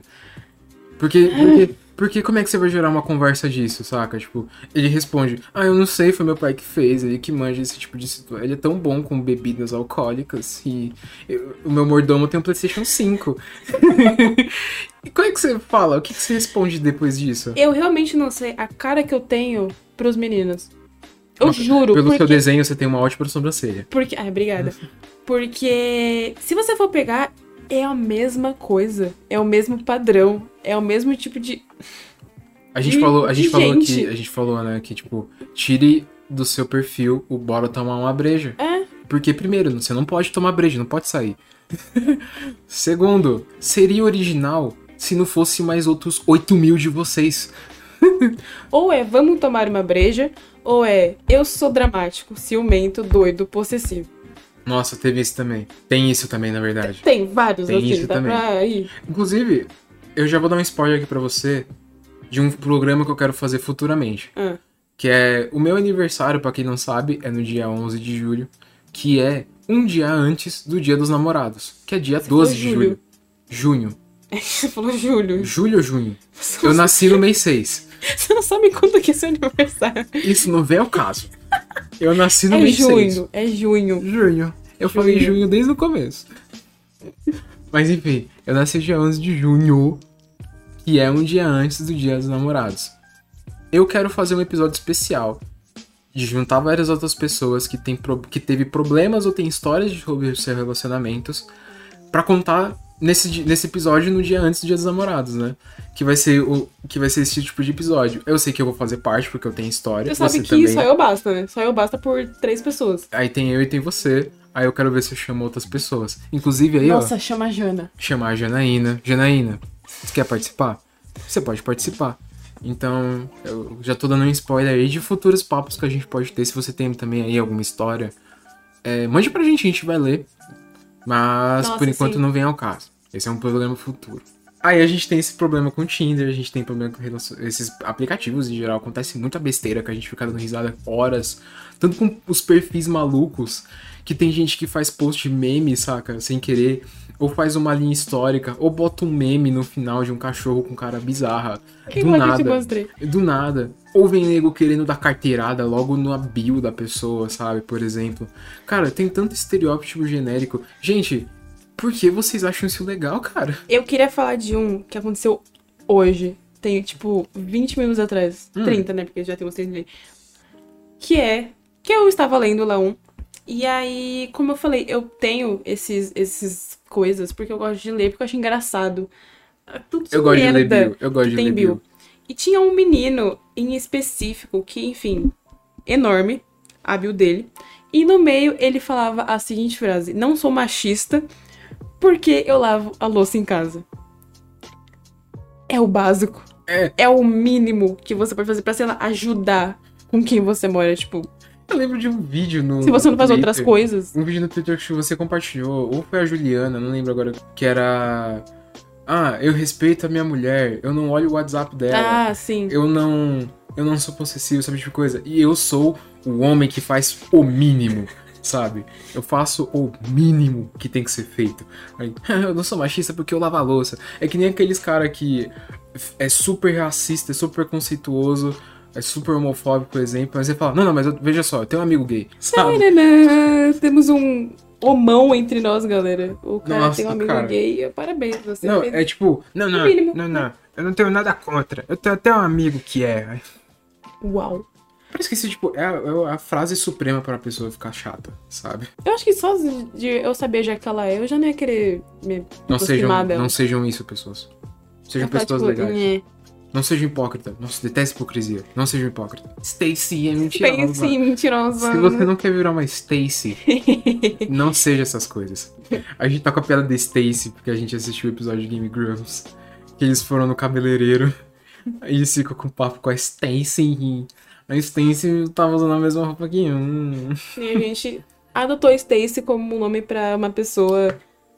[SPEAKER 1] Porque, porque, porque como é que você vai gerar uma conversa disso, saca? Tipo, ele responde, ah, eu não sei, foi meu pai que fez, ele que manja esse tipo de situação. Ele é tão bom com bebidas alcoólicas e eu- o meu mordomo tem um Playstation 5. e como é que você fala? O que, que você responde depois disso?
[SPEAKER 2] Eu realmente não sei a cara que eu tenho pros meninos. Eu
[SPEAKER 1] Mas,
[SPEAKER 2] juro,
[SPEAKER 1] Pelo
[SPEAKER 2] porque...
[SPEAKER 1] seu desenho, você tem uma ótima sobrancelha.
[SPEAKER 2] Porque. Ai, obrigada. Porque se você for pegar, é a mesma coisa. É o mesmo padrão. É o mesmo tipo de.
[SPEAKER 1] A gente
[SPEAKER 2] De-
[SPEAKER 1] falou, a gente falou
[SPEAKER 2] gente.
[SPEAKER 1] que a gente falou, né, que tipo, tire do seu perfil o bora tomar uma breja.
[SPEAKER 2] É.
[SPEAKER 1] Porque primeiro, você não pode tomar breja, não pode sair. Segundo, seria original se não fosse mais outros 8 mil de vocês.
[SPEAKER 2] Ou é vamos tomar uma breja, ou é eu sou dramático, ciumento, doido, possessivo.
[SPEAKER 1] Nossa, teve isso também. Tem isso também, na verdade.
[SPEAKER 2] Tem vários
[SPEAKER 1] Tem
[SPEAKER 2] assim,
[SPEAKER 1] isso
[SPEAKER 2] tá
[SPEAKER 1] também.
[SPEAKER 2] pra ir.
[SPEAKER 1] Inclusive, eu já vou dar um spoiler aqui pra você de um programa que eu quero fazer futuramente.
[SPEAKER 2] Ah,
[SPEAKER 1] Que é o meu aniversário, pra quem não sabe, é no dia 11 de julho, que é um dia antes do Dia dos Namorados, que é dia 12 de
[SPEAKER 2] julho.
[SPEAKER 1] julho. Junho.
[SPEAKER 2] Você falou Júlio.
[SPEAKER 1] Julho ou junho?
[SPEAKER 2] Você
[SPEAKER 1] Eu nasci no mês 6.
[SPEAKER 2] você não sabe quando que é seu aniversário.
[SPEAKER 1] Isso não vem ao caso. Eu nasci no
[SPEAKER 2] É
[SPEAKER 1] mês 6.
[SPEAKER 2] junho, é junho.
[SPEAKER 1] Junho. Eu falei
[SPEAKER 2] Junho.
[SPEAKER 1] junho desde o começo. Mas enfim, eu nasci dia 11 de junho, que é um dia antes do Dia dos Namorados. Eu quero fazer um episódio especial de juntar várias outras pessoas que, tem pro- que teve problemas ou tem histórias de sobre seus relacionamentos pra contar nesse, nesse episódio no dia antes do Dia dos Namorados, né? Que vai ser o que vai ser esse tipo de episódio. Eu sei que eu vou fazer parte porque eu tenho história.
[SPEAKER 2] Você sabe que
[SPEAKER 1] também.
[SPEAKER 2] só eu basta, né? Só eu basta por três pessoas.
[SPEAKER 1] Aí tem eu e tem você. Aí eu quero ver se eu chamo outras pessoas. Inclusive aí,
[SPEAKER 2] Nossa,
[SPEAKER 1] ó,
[SPEAKER 2] chama a Jana.
[SPEAKER 1] chamar a Janaína. Janaína, você quer participar? Você pode participar. Então, eu já tô dando um spoiler aí de futuros papos que a gente pode ter. Se você tem também aí alguma história, é, mande pra gente, a gente vai ler. Mas
[SPEAKER 2] Nossa,
[SPEAKER 1] por enquanto
[SPEAKER 2] sim.
[SPEAKER 1] não vem ao caso. Esse é um programa futuro. Aí a gente tem esse problema com o Tinder, a gente tem problema com esses aplicativos em geral. Acontece muita besteira que a gente fica dando risada horas. Tanto com os perfis malucos, que tem gente que faz post meme, saca? Sem querer. Ou faz uma linha histórica, ou bota um meme no final de um cachorro com cara bizarra.
[SPEAKER 2] Que
[SPEAKER 1] do nada. Do nada. Ou vem nego querendo dar carteirada logo na bio da pessoa, sabe? Por exemplo. Cara, tem tanto estereótipo genérico. Gente, por que vocês acham isso legal, cara?
[SPEAKER 2] Eu queria falar de um que aconteceu hoje. Tem, tipo, 20 minutos atrás.
[SPEAKER 1] Hum.
[SPEAKER 2] 30, né? Porque já tem 30 ali. Que é. Que eu estava lendo lá um. E aí, como eu falei, eu tenho esses, esses coisas porque eu gosto de ler, porque eu acho engraçado. Ah, Tudo
[SPEAKER 1] Eu gosto de ler. Eu gosto de ler.
[SPEAKER 2] E tinha um menino em específico que, enfim, enorme, a bio dele. E no meio ele falava a seguinte frase: Não sou machista porque eu lavo a louça em casa. É o básico.
[SPEAKER 1] É.
[SPEAKER 2] o mínimo que você pode fazer pra, sei lá, ajudar com quem você mora. Tipo,
[SPEAKER 1] Eu lembro de um vídeo no.
[SPEAKER 2] se você não faz
[SPEAKER 1] no
[SPEAKER 2] outras
[SPEAKER 1] Twitter.
[SPEAKER 2] coisas.
[SPEAKER 1] Um vídeo no Twitter que você compartilhou, ou foi a Juliana, não lembro agora, que era. Ah, eu respeito a minha mulher, eu não olho o WhatsApp dela,
[SPEAKER 2] Ah, sim.
[SPEAKER 1] eu não. Eu não sou possessivo, sabe tipo de coisa. E eu sou o homem que faz o mínimo, sabe? Eu faço o mínimo que tem que ser feito. Eu não sou machista porque eu lavo a louça. É que nem aqueles cara que é super racista, é super conceituoso, é super homofóbico, por exemplo. Mas você fala, não, não, mas eu- veja só, eu tenho um amigo gay, sabe?
[SPEAKER 2] Tananã, Temos um homão entre nós, galera. O cara
[SPEAKER 1] Nossa,
[SPEAKER 2] tem um amigo
[SPEAKER 1] cara.
[SPEAKER 2] gay. Parabéns, você
[SPEAKER 1] Não,
[SPEAKER 2] fez
[SPEAKER 1] é tipo, não, não, não, não, eu não tenho nada contra. Eu tenho até um amigo que é.
[SPEAKER 2] Uau.
[SPEAKER 1] Parece que isso, tipo, é a, é a frase suprema pra pessoa ficar chata, sabe?
[SPEAKER 2] Eu acho que só de eu saber já que ela é, eu já não ia querer me
[SPEAKER 1] Não sejam,
[SPEAKER 2] dela.
[SPEAKER 1] não sejam isso, pessoas. Sejam
[SPEAKER 2] Eu falar,
[SPEAKER 1] pessoas
[SPEAKER 2] tipo,
[SPEAKER 1] legais.
[SPEAKER 2] "Nhê".
[SPEAKER 1] Não sejam hipócritas. Nossa, detesto hipocrisia. Não sejam hipócritas. Stacy é mentirosa.
[SPEAKER 2] Sim, mentirosa.
[SPEAKER 1] Se você não quer virar uma Stacy, não seja essas coisas. A gente tá com a piada de Stacy, porque a gente assistiu o episódio de Game Grumps. Que eles foram no cabeleireiro. Aí eles ficam com papo com a Stacy. A Stacy tava usando a mesma roupa que eu. Hum.
[SPEAKER 2] E a gente adotou Stacy como um nome pra uma pessoa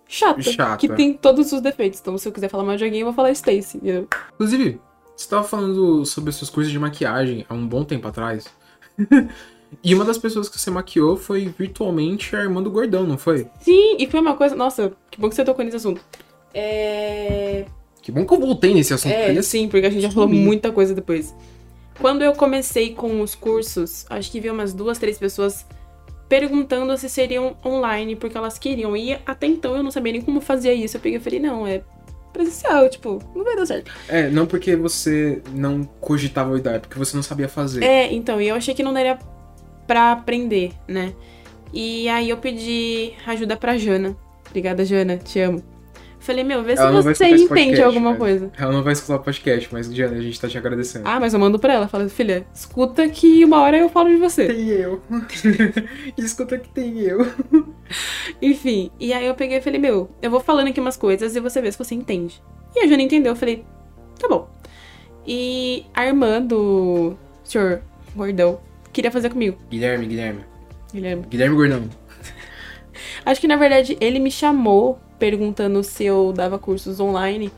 [SPEAKER 2] chata,
[SPEAKER 1] Chata.
[SPEAKER 2] Que tem todos os defeitos. Então, se eu quiser falar mal de alguém, eu vou falar Stacy.
[SPEAKER 1] Inclusive, você tava falando sobre as suas coisas de maquiagem há um bom tempo atrás. e uma das pessoas que você maquiou foi virtualmente a irmã do Gordão, não foi?
[SPEAKER 2] Sim, e foi uma coisa. Nossa, que bom que você tocou nesse assunto. É.
[SPEAKER 1] Que bom que eu voltei nesse assunto.
[SPEAKER 2] É,
[SPEAKER 1] porque
[SPEAKER 2] sim, porque a gente já falou muita coisa depois. Quando eu comecei com os cursos, acho que vi umas duas, três pessoas perguntando se seriam online, porque elas queriam. E até então eu não sabia nem como fazia isso. Eu peguei e falei, não, é presencial, tipo, não vai dar certo.
[SPEAKER 1] É, não porque você não cogitava a ideia, é porque você não sabia fazer.
[SPEAKER 2] É, então, e eu achei que não daria pra aprender, né? E aí eu pedi ajuda pra Jana. Obrigada, Jana, te amo. Falei, meu, vê se
[SPEAKER 1] Ela vai
[SPEAKER 2] você entende
[SPEAKER 1] podcast,
[SPEAKER 2] alguma
[SPEAKER 1] né?
[SPEAKER 2] coisa.
[SPEAKER 1] Ela não vai escutar o podcast, mas Diana, a gente tá te agradecendo.
[SPEAKER 2] Ah, mas eu mando pra ela. Falo, filha, escuta que uma hora eu falo de você.
[SPEAKER 1] Tem eu. Escuta que tem eu.
[SPEAKER 2] Enfim, e aí eu peguei e falei, meu, eu vou falando aqui umas coisas e você vê se você entende. E a Jana entendeu, eu falei, tá bom. E a irmã do senhor Gordão queria fazer comigo,
[SPEAKER 1] Guilherme, Guilherme.
[SPEAKER 2] Guilherme.
[SPEAKER 1] Guilherme Gordão.
[SPEAKER 2] Acho que na verdade ele me chamou perguntando se eu dava cursos online.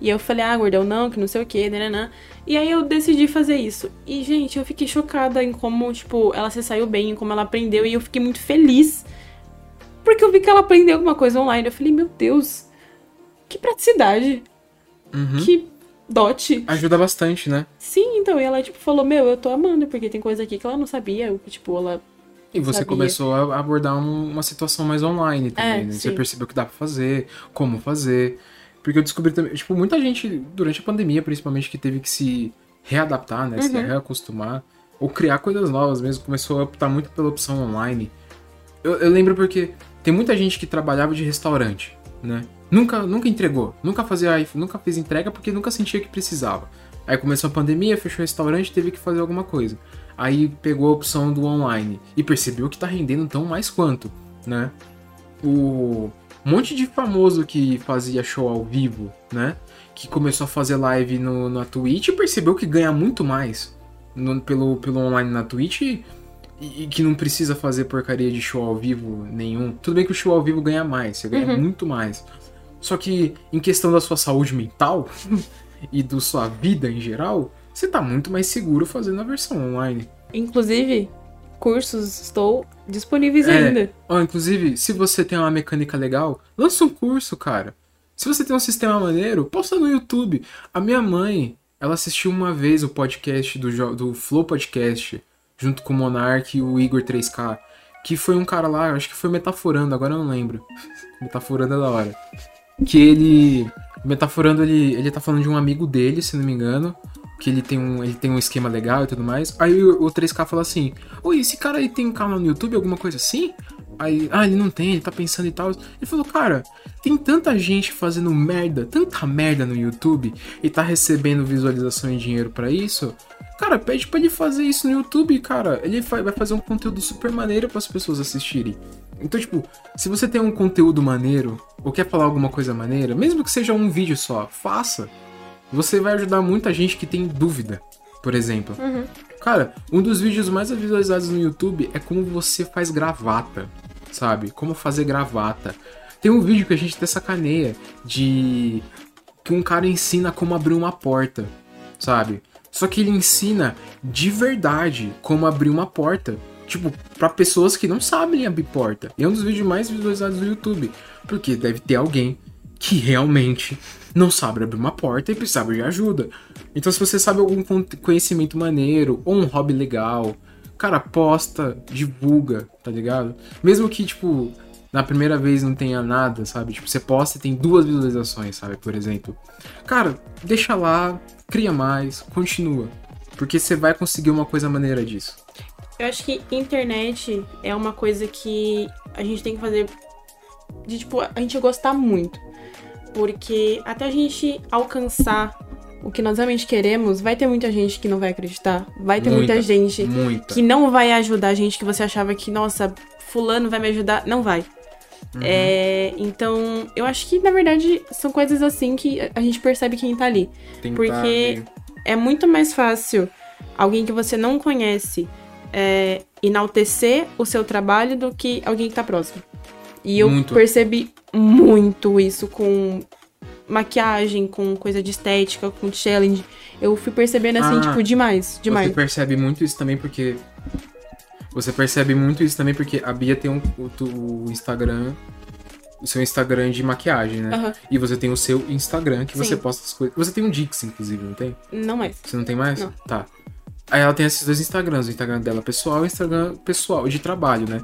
[SPEAKER 2] E eu falei, ah, Gordão, não, que não sei o que, nananã. E aí eu decidi fazer isso. E, gente, eu fiquei chocada em como, tipo, ela se saiu bem, em como ela aprendeu. E eu fiquei muito feliz. Porque eu vi que ela aprendeu alguma coisa online. Eu falei, meu Deus, que praticidade.
[SPEAKER 1] Uhum.
[SPEAKER 2] Que dote.
[SPEAKER 1] Ajuda bastante, né?
[SPEAKER 2] Sim, então, e ela, tipo, falou, meu, eu tô amando, porque tem coisa aqui que ela não sabia. que, Tipo, ela.
[SPEAKER 1] E você
[SPEAKER 2] Sabia.
[SPEAKER 1] começou a abordar um- uma situação mais online também,
[SPEAKER 2] É,
[SPEAKER 1] né? Você percebeu o que dá pra fazer, como fazer. Porque eu descobri também, tipo, muita gente, durante a pandemia, principalmente, que teve que se readaptar, né? Se
[SPEAKER 2] Uhum.
[SPEAKER 1] reacostumar, ou criar coisas novas mesmo, começou a optar muito pela opção online. Eu, eu lembro porque tem muita gente que trabalhava de restaurante, né? Nunca, nunca entregou, nunca fazia, nunca fez entrega porque nunca sentia que precisava. Aí começou a pandemia, fechou o restaurante, teve que fazer alguma coisa. Aí pegou a opção do online e percebeu que tá rendendo tão mais quanto, né? O monte de famoso que fazia show ao vivo, né? Que começou a fazer live no, na Twitch e percebeu que ganha muito mais no- pelo, pelo online na Twitch e, e que não precisa fazer porcaria de show ao vivo nenhum. Tudo bem que o show ao vivo ganha mais, você ganha
[SPEAKER 2] Uhum.
[SPEAKER 1] muito mais. Só que em questão da sua saúde mental e da sua vida em geral, você tá muito mais seguro fazendo a versão online.
[SPEAKER 2] Inclusive, cursos estou disponíveis
[SPEAKER 1] É.
[SPEAKER 2] ainda.
[SPEAKER 1] Ó, inclusive, se você tem uma mecânica legal, lança um curso, cara. Se você tem um sistema maneiro, posta no YouTube. A minha mãe, ela assistiu uma vez o podcast do, do Flow Podcast, junto com o Monark e o Igor 3K, que foi um cara lá, acho que foi metaforando, agora eu não lembro. metaforando é da hora. Que ele. Metaforando, ele, ele tá falando de um amigo dele, se não me engano. Que ele tem um, ele tem um esquema legal e tudo mais. Aí o, o 3K fala assim: Oi, esse cara aí tem um canal no YouTube, alguma coisa assim? Aí, ah, ele não tem, ele tá pensando e tal. Ele falou, cara, tem tanta gente fazendo merda, tanta merda no YouTube e tá recebendo visualização e dinheiro pra isso. Cara, pede pra ele fazer isso no YouTube, cara. Ele vai fazer um conteúdo super maneiro para as pessoas assistirem. Então, tipo, se você tem um conteúdo maneiro ou quer falar alguma coisa maneira, mesmo que seja um vídeo só, faça. Você vai ajudar muita gente que tem dúvida, por exemplo. Cara, um dos vídeos mais visualizados no YouTube é como você faz gravata, sabe? Como fazer gravata. Tem um vídeo que a gente até sacaneia de que um cara ensina como abrir uma porta, sabe? Só que ele ensina de verdade como abrir uma porta. Tipo, pra pessoas que não sabem abrir porta. E é um dos vídeos mais visualizados do YouTube. Porque deve ter alguém que realmente não sabe abrir uma porta e precisava de ajuda. Então, se você sabe algum con- conhecimento maneiro ou um hobby legal, cara, posta, divulga, tá ligado? Mesmo que, tipo, na primeira vez não tenha nada, sabe? Tipo, você posta e tem duas visualizações, sabe? Por exemplo. Cara, deixa lá, cria mais, continua. Porque você vai conseguir uma coisa maneira disso.
[SPEAKER 2] Eu acho que internet é uma coisa que a gente tem que fazer de tipo, a gente gostar muito. Porque até a gente alcançar o que nós realmente queremos, vai ter muita gente que não vai acreditar. Vai ter muita,
[SPEAKER 1] Muita,
[SPEAKER 2] gente
[SPEAKER 1] Muita.
[SPEAKER 2] que não vai ajudar a gente que você achava que, nossa, fulano vai me ajudar. Não vai.
[SPEAKER 1] Uhum.
[SPEAKER 2] É, então, eu acho que, na verdade, são coisas assim que a gente percebe quem tá ali.
[SPEAKER 1] Tentar
[SPEAKER 2] porque-. É muito mais fácil alguém que você não conhece é, enaltecer o seu trabalho do que alguém que tá próximo. E eu
[SPEAKER 1] Muito.
[SPEAKER 2] percebi muito isso com maquiagem, com coisa de estética, com challenge. Eu fui percebendo assim,
[SPEAKER 1] Ah,
[SPEAKER 2] tipo, demais, demais.
[SPEAKER 1] Você percebe muito isso também porque. Você percebe muito isso também porque a Bia tem um, o, o Instagram. O seu Instagram de maquiagem, né?
[SPEAKER 2] Aham.
[SPEAKER 1] E você tem o seu Instagram que você
[SPEAKER 2] Sim.
[SPEAKER 1] posta as coisas. Você tem um Dix, inclusive, não tem?
[SPEAKER 2] Não mais.
[SPEAKER 1] Você não tem mais?
[SPEAKER 2] Não.
[SPEAKER 1] Tá. Aí ela tem esses dois Instagrams, o Instagram dela pessoal e o Instagram pessoal, de trabalho, né?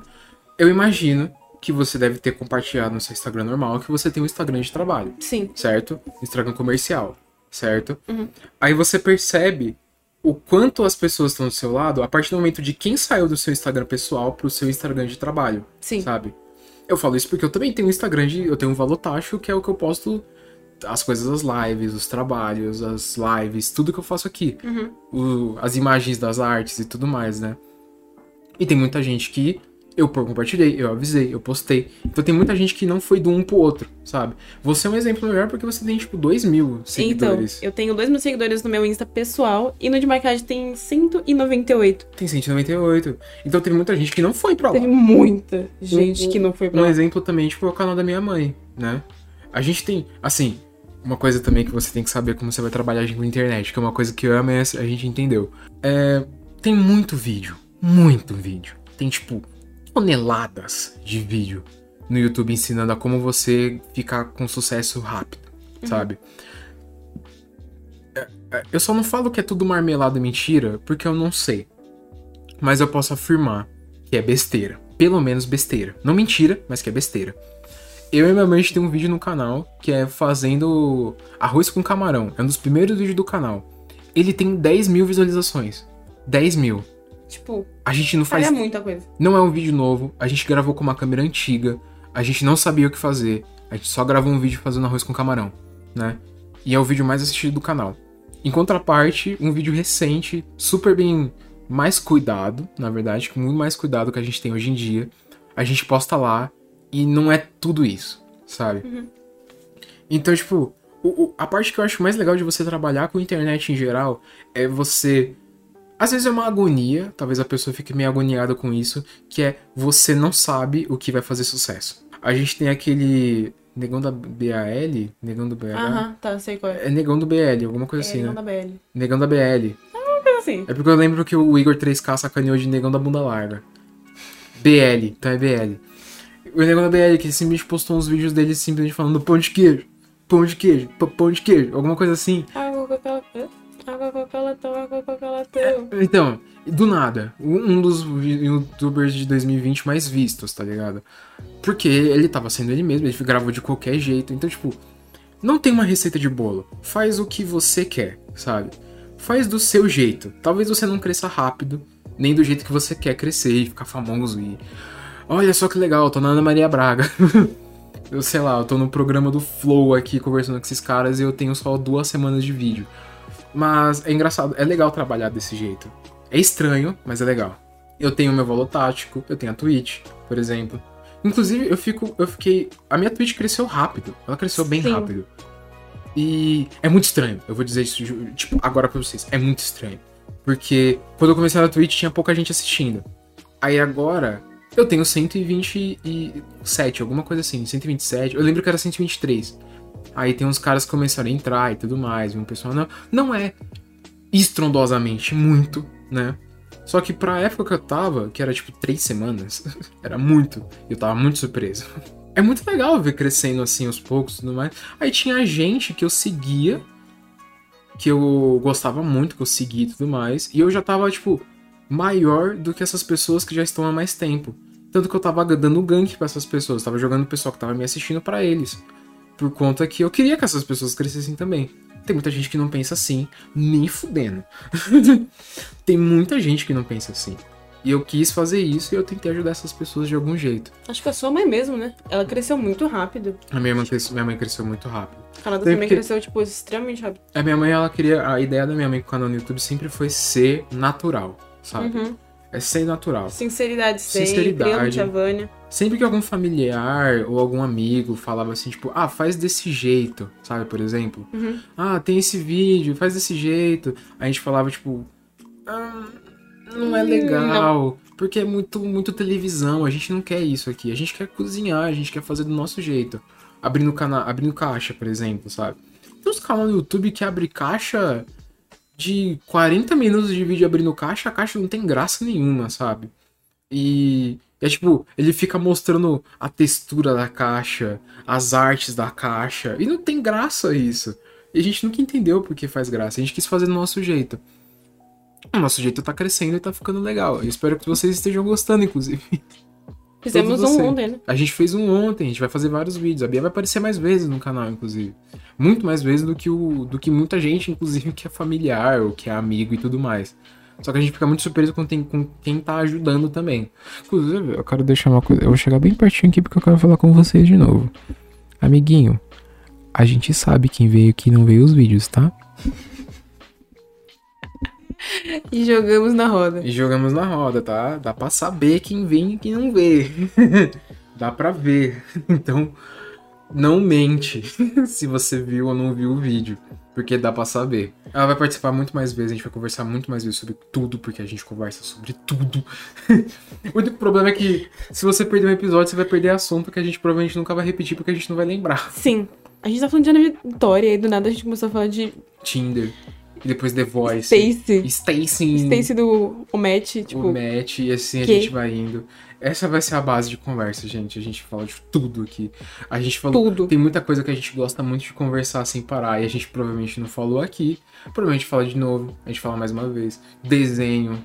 [SPEAKER 1] Eu imagino que você deve ter compartilhado no seu Instagram normal que você tem um Instagram de trabalho
[SPEAKER 2] Sim.
[SPEAKER 1] certo? Instagram comercial, certo?
[SPEAKER 2] Uhum.
[SPEAKER 1] Aí você percebe o quanto as pessoas estão do seu lado a partir do momento de quem saiu do seu Instagram pessoal pro seu Instagram de trabalho,
[SPEAKER 2] Sim.
[SPEAKER 1] sabe? Eu falo isso porque eu também tenho um Instagram de. Eu tenho um Valotacho, que é o que eu posto as coisas das lives, os trabalhos, as lives, tudo que eu faço aqui.
[SPEAKER 2] Uhum.
[SPEAKER 1] O- as imagens das artes e tudo mais, né? E tem muita gente que eu compartilhei, eu avisei, eu postei. Então tem muita gente que não foi do um pro outro, sabe? Você é um exemplo melhor porque você tem, tipo, 2 mil
[SPEAKER 2] Então,
[SPEAKER 1] seguidores.
[SPEAKER 2] eu tenho dois mil seguidores no meu Insta pessoal e no de maquiagem tem 198.
[SPEAKER 1] Tem 198. Então teve muita gente que não foi pra lá.
[SPEAKER 2] Teve muita gente
[SPEAKER 1] Um-
[SPEAKER 2] que não foi pra
[SPEAKER 1] Um
[SPEAKER 2] lá.
[SPEAKER 1] exemplo também, tipo, é o canal da minha mãe, né? A gente tem, assim, uma coisa também que você tem que saber como você vai trabalhar com a internet, que é uma coisa que eu amo e a gente entendeu. É, tem muito vídeo, muito vídeo. Tem, tipo, toneladas de vídeo no YouTube ensinando a como você ficar com sucesso rápido, sabe? É, é, Eu só não falo que é tudo marmelada e mentira, porque eu não sei. Mas eu posso afirmar que é besteira. Pelo menos besteira. Não mentira, mas que é besteira. Eu e minha mãe a gente tem um vídeo no canal que é fazendo arroz com camarão. É um dos primeiros vídeos do canal. Ele tem 10 mil visualizações. 10 mil.
[SPEAKER 2] Tipo,
[SPEAKER 1] A gente não faz.
[SPEAKER 2] muita coisa.
[SPEAKER 1] Não é um vídeo novo. A gente gravou com uma câmera antiga. A gente não sabia o que fazer. A gente só gravou um vídeo fazendo arroz com camarão, né? E é o vídeo mais assistido do canal. Em contraparte, um vídeo recente, super bem mais cuidado, na verdade, com muito mais cuidado que a gente tem hoje em dia. A gente posta lá e não é tudo isso, sabe? Então, tipo, o- o- a parte que eu acho mais legal de você trabalhar com internet em geral é você. Às vezes é uma agonia, talvez a pessoa fique meio agoniada com isso, que é você não sabe o que vai fazer sucesso. A gente tem aquele. Negão da BAL? Negão do BH?
[SPEAKER 2] Aham, tá, sei qual é.
[SPEAKER 1] É Negão do BL, alguma coisa
[SPEAKER 2] É,
[SPEAKER 1] assim,
[SPEAKER 2] não
[SPEAKER 1] né?
[SPEAKER 2] da BL.
[SPEAKER 1] Negão da BL.
[SPEAKER 2] Coisa assim.
[SPEAKER 1] É porque eu lembro que o Igor 3K sacaneou de Negão da Bunda Larga. BL, então é BL. O Negão da BL, que simplesmente postou uns vídeos dele simplesmente falando pão de queijo, pão de queijo, pão de queijo, alguma coisa assim.
[SPEAKER 2] Coca-Cola. Tão.
[SPEAKER 1] Então, do nada, um dos youtubers de 2020 mais vistos, tá ligado? Porque ele tava sendo ele mesmo, ele gravou de qualquer jeito. Então, tipo, não tem uma receita de bolo. Faz o que você quer, sabe? Faz do seu jeito. Talvez você não cresça rápido, nem do jeito que você quer crescer e ficar famoso e. Olha só que legal, eu tô na Ana Maria Braga. eu sei lá, eu tô no programa do Flow aqui conversando com esses caras e eu tenho só duas semanas de vídeo. Mas é engraçado, é legal trabalhar desse jeito. É estranho, mas é legal. Eu tenho meu valor tático, eu tenho a Twitch, por exemplo. Inclusive, eu fico. Eu fiquei. A minha Twitch cresceu rápido. Ela cresceu bem
[SPEAKER 2] Sim.
[SPEAKER 1] rápido. E é muito estranho. Eu vou dizer isso, tipo, agora pra vocês. É muito estranho. Porque quando eu comecei na Twitch tinha pouca gente assistindo. Aí agora eu tenho 127, alguma coisa assim, 127. Eu lembro que era 123. Aí tem uns caras que começaram a entrar e tudo mais. E um pessoal não, não é estrondosamente muito, né? Só que pra época que eu tava, que era tipo três semanas, era muito. Eu tava muito surpreso. É muito legal ver crescendo assim aos poucos e tudo mais. Aí tinha gente que eu seguia, que eu gostava muito, que eu seguia e tudo mais. E eu já tava, tipo, maior do que essas pessoas que já estão há mais tempo. Tanto que eu tava dando gank pra essas pessoas, tava jogando o pessoal que tava me assistindo pra eles. Por conta que eu queria que essas pessoas crescessem também. Tem muita gente que não pensa assim, nem fudendo. Tem muita gente que não pensa assim. E eu quis fazer isso e eu tentei ajudar essas pessoas de algum jeito.
[SPEAKER 2] Acho que a sua mãe mesmo, né? Ela cresceu muito rápido.
[SPEAKER 1] A minha, irmã cresceu, minha mãe cresceu muito rápido.
[SPEAKER 2] A Canadá
[SPEAKER 1] Tem
[SPEAKER 2] também cresceu, tipo, extremamente rápido.
[SPEAKER 1] A minha mãe, ela queria. A ideia da minha mãe com o canal no YouTube sempre foi ser natural, sabe?
[SPEAKER 2] Uhum.
[SPEAKER 1] É ser natural.
[SPEAKER 2] Sinceridade sempre.
[SPEAKER 1] Sinceridade.
[SPEAKER 2] Tia Vânia.
[SPEAKER 1] Sempre que algum familiar ou algum amigo falava assim, tipo, ah, faz desse jeito, sabe, por exemplo?
[SPEAKER 2] Uhum.
[SPEAKER 1] Ah, tem esse vídeo, faz desse jeito. A gente falava, tipo, ah, não é
[SPEAKER 2] Hum,
[SPEAKER 1] legal, porque é muito, muito televisão, a gente não quer isso aqui. A gente quer cozinhar, a gente quer fazer do nosso jeito. Abrindo, cana abrindo caixa, por exemplo, sabe? Tem uns canais no YouTube que abre caixa de 40 minutos de vídeo abrindo caixa, a caixa não tem graça nenhuma, sabe? E é tipo, ele fica mostrando a textura da caixa, as artes da caixa, e não tem graça isso. E a gente nunca entendeu por que faz graça. A gente quis fazer do nosso jeito. O nosso jeito tá crescendo e tá ficando legal. Eu espero que vocês estejam gostando, inclusive.
[SPEAKER 2] Fizemos um ontem, né?
[SPEAKER 1] A gente fez um ontem, a gente vai fazer vários vídeos. A Bia vai aparecer mais vezes no canal, inclusive. Muito mais vezes do que, o, do que muita gente, inclusive, que é familiar ou que é amigo e tudo mais. Só que a gente fica muito surpreso com, tem- com quem tá ajudando também. Inclusive, eu quero deixar uma coisa. Eu vou chegar bem pertinho aqui porque eu quero falar com vocês de novo. Amiguinho, a gente sabe quem veio e quem não veio os vídeos, tá?
[SPEAKER 2] E jogamos na roda.
[SPEAKER 1] E jogamos na roda, tá? Dá pra saber quem vem e quem não vê. Dá pra ver. Então, não mente se você viu ou não viu o vídeo. Porque dá pra saber. Ela vai participar muito mais vezes, a gente vai conversar muito mais vezes sobre tudo, porque a gente conversa sobre tudo. o único problema é que se você perder um episódio, você vai perder assunto que a gente provavelmente nunca vai repetir, porque a gente não vai lembrar.
[SPEAKER 2] Sim. A gente tá falando de Ana Vitória e do nada a gente começou a falar de
[SPEAKER 1] Tinder. E depois The Voice.
[SPEAKER 2] Stacy.
[SPEAKER 1] Stacy.
[SPEAKER 2] Stacy do Omete, tipo.
[SPEAKER 1] o match e assim a
[SPEAKER 2] que?
[SPEAKER 1] gente vai indo. Essa vai ser a base de conversa, gente. A gente fala de tudo aqui. A gente falou.
[SPEAKER 2] Tudo.
[SPEAKER 1] Tem muita coisa que a gente gosta muito de conversar sem parar. E a gente provavelmente não falou aqui. Provavelmente fala de novo. A gente fala mais uma vez. Desenho.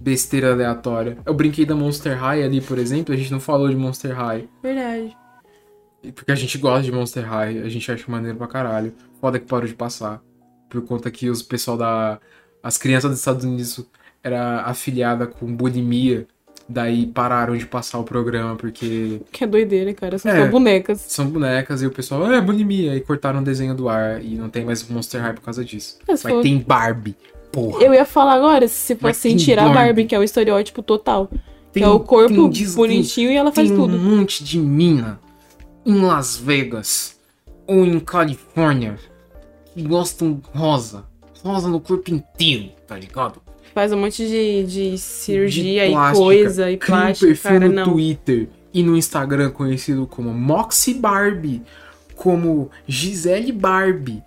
[SPEAKER 1] Besteira aleatória. Eu brinquei da Monster High ali, por exemplo. A gente não falou de Monster High.
[SPEAKER 2] Verdade.
[SPEAKER 1] Porque a gente gosta de Monster High. A gente acha maneiro pra caralho. Foda que parou de passar. Por conta que os pessoal da. As crianças dos Estados Unidos era afiliada com bulimia. Daí pararam de passar o programa porque
[SPEAKER 2] Que é doideira, cara. São
[SPEAKER 1] É.
[SPEAKER 2] só bonecas.
[SPEAKER 1] são bonecas e o pessoal, ah, é bulimia. E cortaram o desenho do ar e não tem mais Monster High por causa disso.
[SPEAKER 2] Mas
[SPEAKER 1] Mas
[SPEAKER 2] foi-
[SPEAKER 1] tem Barbie. Porra.
[SPEAKER 2] Eu ia falar agora, se
[SPEAKER 1] Mas
[SPEAKER 2] fosse
[SPEAKER 1] tem
[SPEAKER 2] tirar a
[SPEAKER 1] Barbie.
[SPEAKER 2] Barbie, que é o estereótipo total.
[SPEAKER 1] Tem-
[SPEAKER 2] que é o corpo
[SPEAKER 1] tem
[SPEAKER 2] bonitinho e ela faz
[SPEAKER 1] tem
[SPEAKER 2] tudo.
[SPEAKER 1] um monte de mina em Las Vegas ou em Califórnia que gostam rosa. Rosa no corpo inteiro, tá ligado?
[SPEAKER 2] Faz um monte de, de cirurgia
[SPEAKER 1] De
[SPEAKER 2] e
[SPEAKER 1] plástica.
[SPEAKER 2] coisa e
[SPEAKER 1] Cria um
[SPEAKER 2] plástica,
[SPEAKER 1] perfil
[SPEAKER 2] cara,
[SPEAKER 1] no
[SPEAKER 2] não.
[SPEAKER 1] Twitter e no Instagram conhecido como Moxie Barbie, como Gisele Barbie,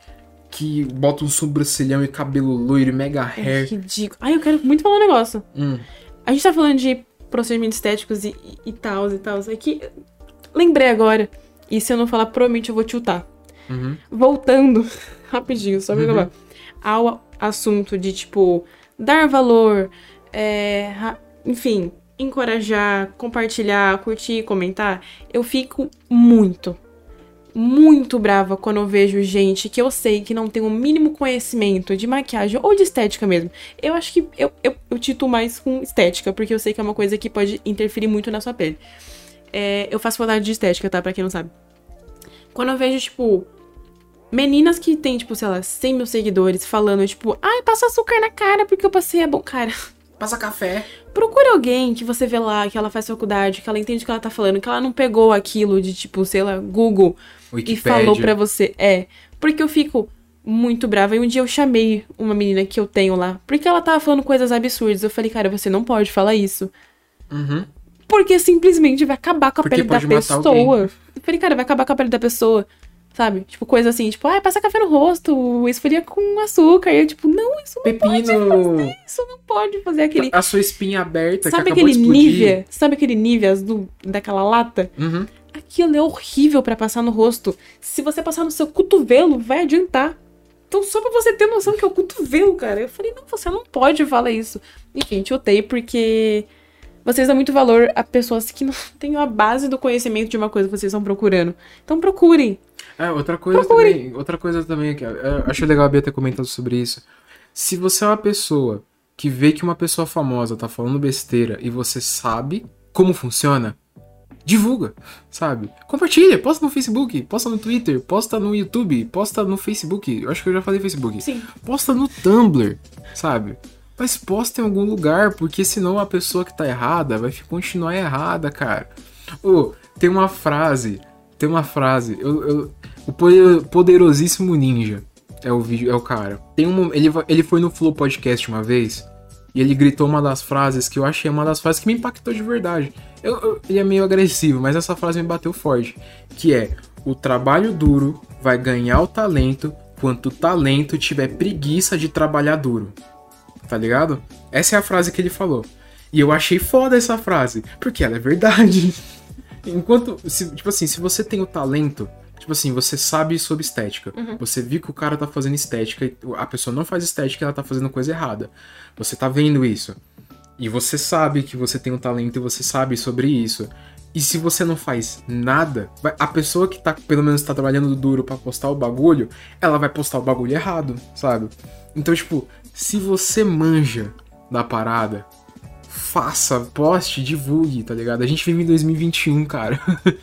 [SPEAKER 1] que bota um sobrancelhão e cabelo loiro, mega
[SPEAKER 2] É
[SPEAKER 1] hair.
[SPEAKER 2] ridículo. Ai, eu quero muito falar um negócio.
[SPEAKER 1] Hum,
[SPEAKER 2] A gente tá falando de procedimentos estéticos e tal, e tal. É que lembrei agora. E se eu não falar, provavelmente eu vou tiltar.
[SPEAKER 1] Uhum,
[SPEAKER 2] Voltando, rapidinho, só me
[SPEAKER 1] Uhum.
[SPEAKER 2] Ao assunto de, tipo, dar valor, é, enfim, encorajar, compartilhar, curtir, comentar. Eu fico muito, muito brava quando eu vejo gente que eu sei que não tem o mínimo conhecimento de maquiagem ou de estética mesmo. Eu acho que eu, eu, eu tito mais com estética, porque eu sei que é uma coisa que pode interferir muito na sua pele. É, eu faço faculdade de estética, tá? Pra quem não sabe. Quando eu vejo, tipo, meninas que tem, tipo, sei lá, 100 mil seguidores falando, tipo, ai, passa açúcar na cara porque eu passei a bom. Cara,
[SPEAKER 1] Passa café.
[SPEAKER 2] procure alguém que você vê lá, que ela faz faculdade, que ela entende o que ela tá falando, que ela não pegou aquilo de, tipo, sei lá, Google e
[SPEAKER 1] Wikipédia.
[SPEAKER 2] falou pra você. É. Porque eu fico muito brava. E um dia eu chamei uma menina que eu tenho lá, porque ela tava falando coisas absurdas. Eu falei, cara, você não pode falar isso.
[SPEAKER 1] Uhum.
[SPEAKER 2] Porque simplesmente vai acabar com a
[SPEAKER 1] Porque
[SPEAKER 2] pele da pessoa.
[SPEAKER 1] alguém.
[SPEAKER 2] Eu falei, cara, vai acabar com a pele da pessoa. Sabe? Tipo, coisa assim, tipo, ai, passa café no rosto, esfria com açúcar. E eu, tipo, não, isso não pode
[SPEAKER 1] Pepino.
[SPEAKER 2] fazer, isso não pode fazer aquele.
[SPEAKER 1] A sua espinha aberta
[SPEAKER 2] Sabe aquele. Nivea? Sabe aquele Nivea azul daquela lata?
[SPEAKER 1] Uhum.
[SPEAKER 2] Aquilo é horrível pra passar no rosto. Se você passar no seu cotovelo, vai adiantar. Então, só pra você ter noção que é o cotovelo, cara. Eu falei, não, você não pode falar isso. Enfim, tiltei porque vocês dão muito valor a pessoas que não têm a base do conhecimento de uma coisa que vocês estão procurando. Então, procurem.
[SPEAKER 1] É, outra coisa
[SPEAKER 2] Procure.
[SPEAKER 1] também. Outra coisa também que acho legal a Bia ter comentado sobre isso. Se você é uma pessoa que vê que uma pessoa famosa tá falando besteira e você sabe como funciona, divulga, sabe? Compartilha, posta no Facebook, posta no Twitter, posta no YouTube, posta no Facebook. Eu acho que eu já falei Facebook.
[SPEAKER 2] Sim.
[SPEAKER 1] Posta no Tumblr, sabe? Mas posta em algum lugar, porque senão a pessoa que tá errada vai continuar errada, cara. Ô, tem uma frase, tem uma frase, eu, eu- o poder- poderosíssimo ninja é o vídeo, é o cara. Tem um, ele, ele foi no Flow Podcast uma vez e ele gritou uma das frases que eu achei uma das frases que me impactou de verdade. Eu, eu- ele é meio agressivo, mas essa frase me bateu forte, que é: o trabalho duro vai ganhar o talento quanto o talento tiver preguiça de trabalhar duro. Tá ligado? Essa é a frase que ele falou. E eu achei foda essa frase, porque ela é verdade. Enquanto, se- tipo assim, se você tem o talento, tipo assim, você sabe sobre estética. Você viu que o cara tá fazendo estética e a pessoa não faz estética e ela tá fazendo coisa errada. Você tá vendo isso. E você sabe que você tem um talento e você sabe sobre isso. E se você não faz nada, a pessoa que tá, pelo menos tá trabalhando duro pra postar o bagulho, ela vai postar o bagulho errado, sabe? Então, tipo, se você manja da parada, faça, poste, divulgue, tá ligado? A gente vive em 2021, cara.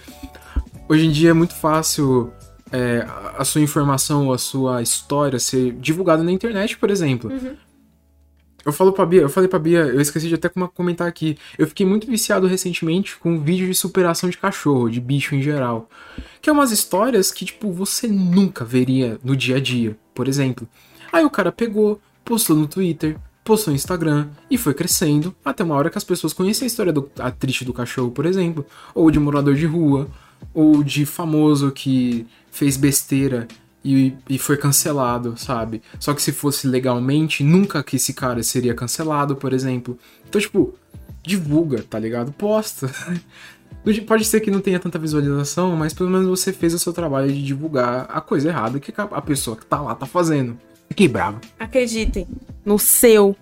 [SPEAKER 1] Hoje em dia é muito fácil é, a- sua informação, a sua história ser divulgada na internet, por exemplo. Eu falo pra Bia, eu falei pra Bia, eu esqueci de até comentar aqui. Eu fiquei muito viciado recentemente com vídeo de superação de cachorro, de bicho em geral. Que é umas histórias que, tipo, você nunca veria no dia a dia, por exemplo. Aí o cara pegou, postou no Twitter, postou no Instagram e foi crescendo até uma hora que as pessoas conhecem a história do a triste do cachorro, por exemplo, ou de morador de rua, ou de famoso que fez besteira e, e foi cancelado, sabe? Só que se fosse legalmente, nunca que esse cara seria cancelado, por exemplo. Então, tipo, divulga, tá ligado? Posta. Pode ser que não tenha tanta visualização, mas pelo menos você fez o seu trabalho de divulgar a coisa errada que a pessoa que tá lá tá fazendo. Fiquei bravo.
[SPEAKER 2] Acreditem no seu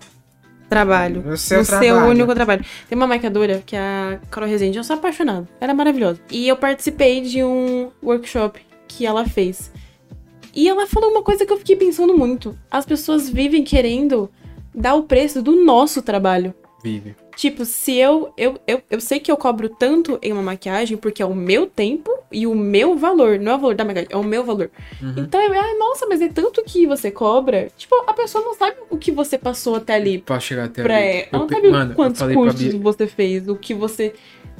[SPEAKER 2] trabalho.
[SPEAKER 1] No seu
[SPEAKER 2] no seu
[SPEAKER 1] trabalho.
[SPEAKER 2] único trabalho. Tem uma maquiadora que é a Carol Rezende. Eu sou apaixonada. Ela é maravilhosa. E eu participei de um workshop que ela fez. E ela falou uma coisa que eu fiquei pensando muito. As pessoas vivem querendo dar o preço do nosso trabalho.
[SPEAKER 1] Vive.
[SPEAKER 2] Tipo, se eu, eu, eu, eu sei que eu cobro tanto em uma maquiagem porque é o meu tempo e o meu valor. Não é o valor da maquiagem, é o meu valor.
[SPEAKER 1] Uhum.
[SPEAKER 2] Então, é, ah, nossa, mas é tanto que você cobra. Tipo, a pessoa não sabe o que você passou até ali
[SPEAKER 1] Pra chegar até
[SPEAKER 2] pra
[SPEAKER 1] ali.
[SPEAKER 2] ela. Ela não sabe
[SPEAKER 1] mano,
[SPEAKER 2] quantos cursos
[SPEAKER 1] Bia-
[SPEAKER 2] você fez, o que você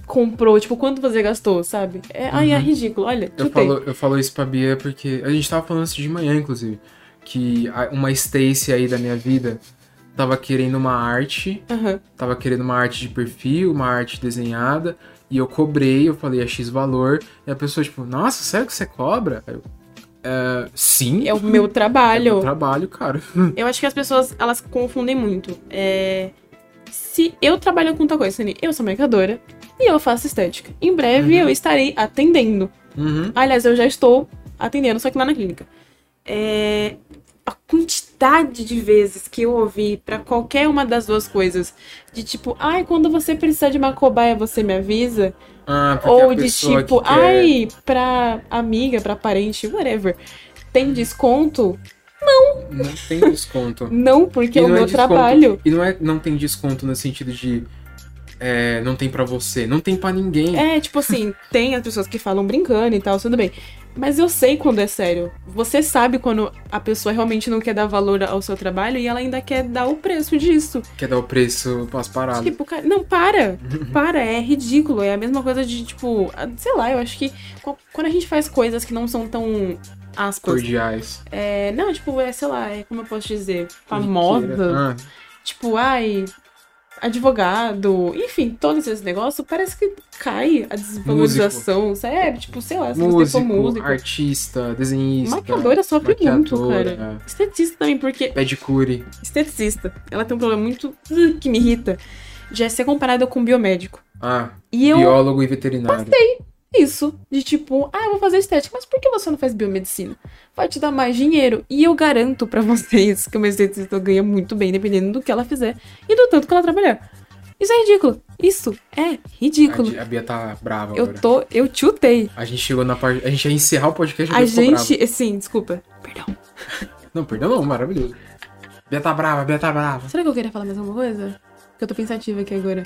[SPEAKER 2] comprou, tipo, quanto você gastou, sabe? É, Ai, é
[SPEAKER 1] Uhum.
[SPEAKER 2] ridículo. Olha,
[SPEAKER 1] Eu
[SPEAKER 2] chutei.
[SPEAKER 1] falo, eu falo isso pra Bia porque a gente tava falando isso de manhã, inclusive. Que uma Stacy aí da minha vida tava querendo uma arte,
[SPEAKER 2] Aham.
[SPEAKER 1] tava querendo uma arte de perfil, uma arte desenhada, E eu cobrei, eu falei a X valor, e a pessoa, tipo, nossa, sério que você cobra? Eu, "É, sim.
[SPEAKER 2] É o meu
[SPEAKER 1] É
[SPEAKER 2] trabalho.
[SPEAKER 1] meu trabalho, cara.
[SPEAKER 2] Eu acho que as pessoas, elas confundem muito. É... Se eu trabalho com tal coisa, eu sou mercadora e eu faço estética. Em breve
[SPEAKER 1] Uhum.
[SPEAKER 2] eu estarei atendendo.
[SPEAKER 1] Uhum.
[SPEAKER 2] Aliás, eu já estou atendendo, só que lá na clínica. É... A quantidade de vezes que eu ouvi pra qualquer uma das duas coisas, de tipo, ai, quando você precisar de uma cobaia, você me avisa.
[SPEAKER 1] Ah,
[SPEAKER 2] Ou de tipo,
[SPEAKER 1] quer-
[SPEAKER 2] ai, pra amiga, pra parente, whatever. Tem desconto?
[SPEAKER 1] Não tem desconto.
[SPEAKER 2] Não, porque
[SPEAKER 1] E
[SPEAKER 2] é o
[SPEAKER 1] não
[SPEAKER 2] meu
[SPEAKER 1] desconto-
[SPEAKER 2] trabalho.
[SPEAKER 1] E não é não tem desconto no sentido de é, não tem pra você, não tem pra ninguém.
[SPEAKER 2] É, tipo assim, tem as pessoas que falam brincando e tal, tudo bem. Mas eu sei quando é sério. Você sabe quando a pessoa realmente não quer dar valor ao seu trabalho e ela ainda quer dar o preço disso.
[SPEAKER 1] Quer dar o preço pras paradas.
[SPEAKER 2] Tipo, cara, não, para. Para, é ridículo. É a mesma coisa de, tipo, sei lá, eu acho que quando a gente faz coisas que não são tão aspas.
[SPEAKER 1] cordiais.
[SPEAKER 2] É, não, tipo, é, sei lá, é como eu posso dizer, famosa.
[SPEAKER 1] Ah,
[SPEAKER 2] Tipo, ai, advogado, enfim, todos esses negócios, parece que cai a desvalorização, sabe? Tipo, sei lá, se você
[SPEAKER 1] músico,
[SPEAKER 2] for músico.
[SPEAKER 1] artista, desenhista.
[SPEAKER 2] Maquiadora sofre muito,
[SPEAKER 1] maquiadora,
[SPEAKER 2] cara. Esteticista também, porque
[SPEAKER 1] Pedicure.
[SPEAKER 2] esteticista, ela tem um problema muito que me irrita, de ser comparada com biomédico.
[SPEAKER 1] Ah,
[SPEAKER 2] E eu,
[SPEAKER 1] biólogo e veterinário.
[SPEAKER 2] Isso, de tipo, ah, eu vou fazer estética, mas por que você não faz biomedicina? Vai te dar mais dinheiro. E eu garanto pra vocês que uma esteticista ganha muito bem, dependendo do que ela fizer e do tanto que ela trabalhar. Isso é ridículo. Isso é ridículo.
[SPEAKER 1] A, Bia tá brava
[SPEAKER 2] Eu
[SPEAKER 1] agora.
[SPEAKER 2] tô. Eu chutei.
[SPEAKER 1] A gente chegou na parte. A gente ia encerrar o podcast
[SPEAKER 2] A gente. Sim, desculpa. Perdão.
[SPEAKER 1] Não, perdão não, maravilhoso. Bia tá brava, Bia tá brava.
[SPEAKER 2] Será que eu queria falar mais alguma coisa? Porque eu tô pensativa aqui agora.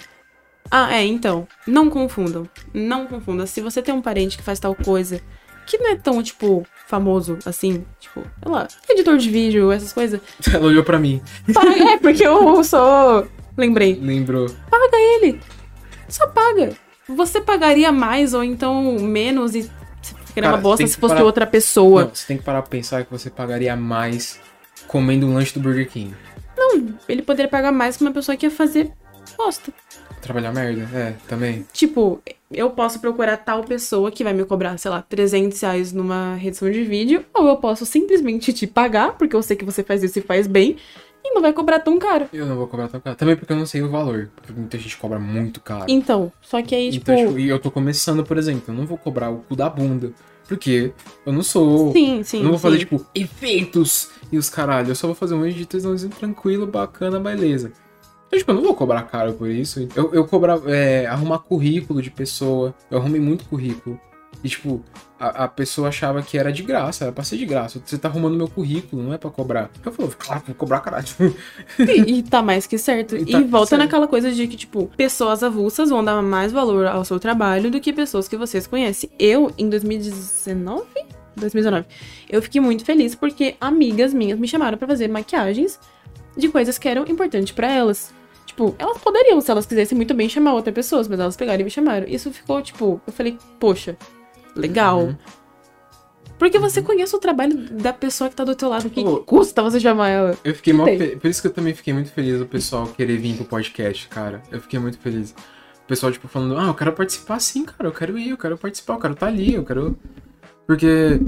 [SPEAKER 2] Ah, é, então. Não confundam. Não confundam. Se você tem um parente que faz tal coisa que não é tão, tipo, famoso assim, tipo, sei lá, editor de vídeo, essas coisas.
[SPEAKER 1] Ela olhou pra mim.
[SPEAKER 2] Paga, é, porque eu sou. Lembrei.
[SPEAKER 1] Lembrou.
[SPEAKER 2] Paga ele. Só paga. Você pagaria mais ou então menos e
[SPEAKER 1] Cara,
[SPEAKER 2] uma bosta se fosse
[SPEAKER 1] parar-
[SPEAKER 2] outra pessoa.
[SPEAKER 1] Não, você tem que parar pra pensar que você pagaria mais comendo um lanche do Burger King.
[SPEAKER 2] Ele poderia pagar mais que uma pessoa que ia fazer bosta.
[SPEAKER 1] Trabalhar merda, é, também.
[SPEAKER 2] Tipo, eu posso procurar tal pessoa que vai me cobrar, sei lá, 300 reais numa redução de vídeo, ou eu posso simplesmente te pagar, porque eu sei que você faz isso e faz bem, e não vai cobrar tão caro.
[SPEAKER 1] Eu não vou cobrar tão caro. Também porque eu não sei o valor. Porque muita gente cobra muito caro.
[SPEAKER 2] Então, só que aí, tipo.
[SPEAKER 1] Então, tipo, e eu tô começando, por exemplo, eu não vou cobrar o cu da bunda. Porque eu não sou.
[SPEAKER 2] sim, sim.
[SPEAKER 1] eu não vou fazer,
[SPEAKER 2] sim.
[SPEAKER 1] tipo, efeitos e os caralho. Eu só vou fazer um tesãozinho tranquilo, bacana, beleza. Então, tipo, eu não vou cobrar caro por isso. Eu, eu cobrar, é, arrumar currículo de pessoa. Eu arrumei muito currículo. E, tipo, a, a pessoa achava que era de graça, era pra ser de graça. Você tá arrumando meu currículo, não é pra cobrar. Eu falei, claro, vou cobrar caralho.
[SPEAKER 2] E, e tá mais que certo.
[SPEAKER 1] E
[SPEAKER 2] E,
[SPEAKER 1] tá
[SPEAKER 2] volta
[SPEAKER 1] certo.
[SPEAKER 2] naquela coisa de que, tipo, pessoas avulsas vão dar mais valor ao seu trabalho do que pessoas que vocês conhecem. Eu, em 2019? 2019, eu fiquei muito feliz porque amigas minhas me chamaram pra fazer maquiagens de coisas que eram importantes pra elas. Tipo, elas poderiam, se elas quisessem muito bem, chamar outras pessoas, mas elas pegaram e me chamaram. Isso ficou, tipo, eu falei, poxa, legal.
[SPEAKER 1] Uhum.
[SPEAKER 2] Porque você conhece o trabalho da pessoa que tá do teu lado. que custa você chamar ela?
[SPEAKER 1] Eu fiquei mal fe... Por isso que eu também fiquei muito feliz o pessoal querer vir pro podcast, cara. Eu fiquei muito feliz. O pessoal, tipo, falando, ah, eu quero participar sim, cara. Eu quero ir, eu quero participar, eu quero estar ali, eu quero. Porque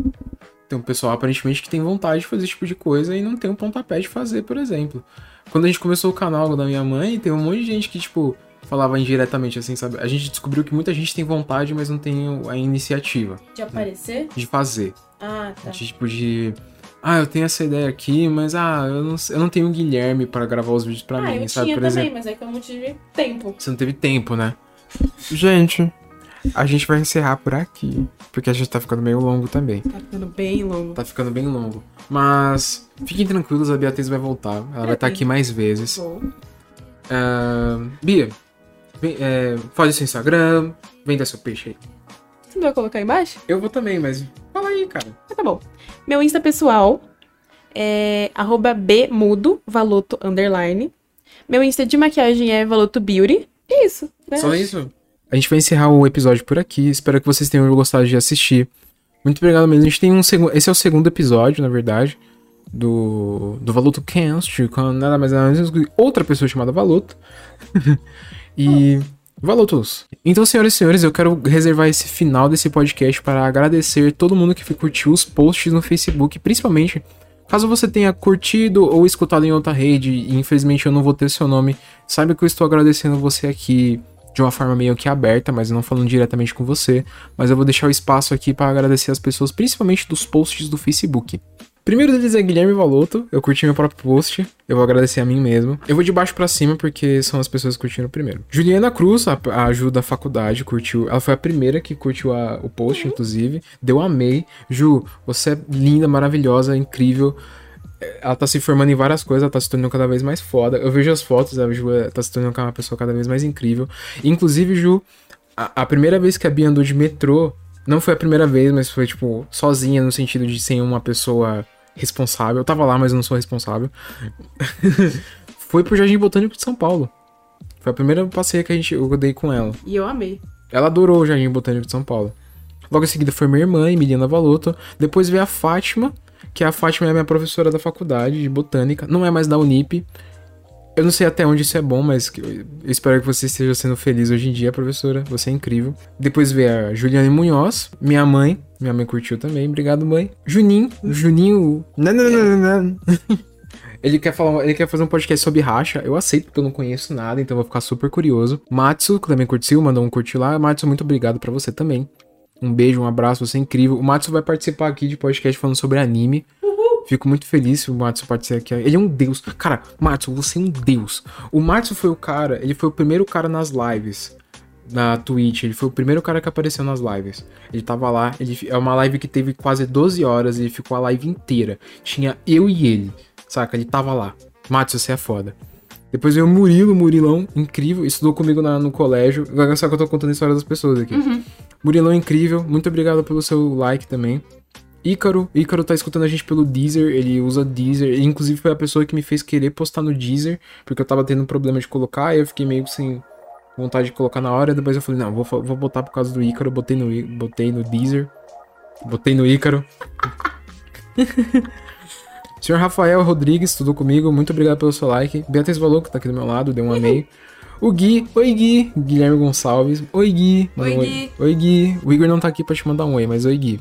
[SPEAKER 1] tem um pessoal aparentemente que tem vontade de fazer esse tipo de coisa e não tem um pontapé de fazer, por exemplo. Quando a gente começou o canal da minha mãe, tem um monte de gente que, tipo, falava indiretamente assim, sabe? A gente descobriu que muita gente tem vontade, mas não tem a iniciativa
[SPEAKER 2] De aparecer?
[SPEAKER 1] de fazer.
[SPEAKER 2] Ah, tá.
[SPEAKER 1] De, tipo de. Ah, eu tenho essa ideia aqui, mas ah, eu não, eu não tenho um Guilherme pra gravar os vídeos pra
[SPEAKER 2] ah,
[SPEAKER 1] mim,
[SPEAKER 2] eu
[SPEAKER 1] sabe?
[SPEAKER 2] tinha
[SPEAKER 1] Por
[SPEAKER 2] também,
[SPEAKER 1] exemplo.
[SPEAKER 2] mas é que eu não tive tempo.
[SPEAKER 1] Você não teve tempo, né?
[SPEAKER 3] Gente, a gente vai encerrar por aqui. Porque a gente tá ficando meio longo também.
[SPEAKER 2] Tá ficando bem longo.
[SPEAKER 1] Tá ficando bem longo. Mas fiquem tranquilos, a Beatriz vai voltar. Ela vai estar aqui mais vezes. Ah, Bia, vem, é, faz seu Instagram, venda seu peixe aí.
[SPEAKER 2] Você não vai colocar aí embaixo?
[SPEAKER 1] Eu vou também, mas fala aí, cara.
[SPEAKER 2] Ah, tá bom. Meu Insta pessoal é arroba bmudo, valoto, underline. Meu Insta de maquiagem é valoto beauty. E isso, né?
[SPEAKER 1] Só isso? A gente vai encerrar o episódio por aqui. Espero que vocês tenham gostado de assistir. Muito obrigado mesmo. A gente tem um segundo. Esse é o segundo episódio, na verdade. Do, do Valuto Cast, com nada mais nada menos que outra pessoa chamada Valuto. e Valotos. Então, senhoras e senhores, eu quero reservar esse final desse podcast para agradecer todo mundo que curtiu os posts no Facebook, principalmente caso você tenha curtido ou escutado em outra rede e infelizmente eu não vou ter seu nome, saiba que eu estou agradecendo você aqui de uma forma meio que aberta, mas não falando diretamente com você, mas eu vou deixar o espaço aqui para agradecer as pessoas, principalmente dos posts do Facebook. Primeiro deles é Guilherme Valoto. Eu curti meu próprio post. Eu vou agradecer a mim mesmo. Eu vou de baixo para cima porque são as pessoas que curtiram primeiro. Juliana Cruz, a, a da faculdade, curtiu. Ela foi a primeira que curtiu a, o post, inclusive. Deu amei. Ju, você é linda, maravilhosa, incrível. Ela tá se formando em várias coisas, ela tá se tornando cada vez mais foda. Eu vejo as fotos, a Ju tá se tornando uma pessoa cada vez mais incrível. Inclusive, Ju, a, a primeira vez que a Bia andou de metrô, não foi a primeira vez, mas foi, tipo, sozinha, no sentido de ser uma pessoa responsável. Eu tava lá, mas eu não sou responsável. foi pro Jardim Botânico de São Paulo. Foi a primeira passeio que a gente, eu dei com ela.
[SPEAKER 2] E eu amei.
[SPEAKER 1] Ela adorou o Jardim Botânico de São Paulo. Logo em seguida foi minha irmã, Emiliana Valoto. Depois veio a Fátima, que a Fátima é minha professora da faculdade de botânica. Não é mais da Unip. Eu não sei até onde isso é bom, mas eu espero que você esteja sendo feliz hoje em dia, professora. Você é incrível. Depois veio a Juliane Munhoz, minha mãe. Minha mãe curtiu também. Obrigado, mãe. Juninho. Juninho. Não, não, não, não. Ele quer, falar, ele quer fazer um podcast sobre racha. Eu aceito, porque eu não conheço nada, então vou ficar super curioso. Matsu, que também curtiu, mandou um curtir lá. Matsu, muito obrigado para você também. Um beijo, um abraço, você é incrível. O Matsu vai participar aqui de podcast falando sobre anime. Fico muito feliz se o Matsu participar aqui. Ele é um deus. Cara, Matsu, você é um deus. O Matsu foi o cara, ele foi o primeiro cara nas lives na Twitch. Ele foi o primeiro cara que apareceu nas lives. Ele tava lá, ele, é uma live que teve quase 12 horas ele ficou a live inteira. Tinha eu e ele, saca? Ele tava lá. Matsu, você é foda. Depois veio o Murilo, Murilão, incrível, estudou comigo na, no colégio. Só que eu tô contando a história das pessoas aqui.
[SPEAKER 2] Uhum.
[SPEAKER 1] Murilão, incrível, muito obrigado pelo seu like também. Ícaro, Ícaro tá escutando a gente pelo Deezer, ele usa Deezer, ele, inclusive foi a pessoa que me fez querer postar no Deezer, porque eu tava tendo um problema de colocar, e eu fiquei meio sem vontade de colocar na hora, depois eu falei, não, vou, vou botar por causa do Ícaro, botei no, botei no Deezer, botei no Ícaro. Senhor Rafael Rodrigues, estudou comigo, muito obrigado pelo seu like. Beatriz Valou, que tá aqui do meu lado, deu um amei. O Gui, oi Gui, Guilherme Gonçalves, oi Gui.
[SPEAKER 2] Oi, Gui.
[SPEAKER 1] oi Gui. O Igor não tá aqui pra te mandar um oi, mas oi Gui.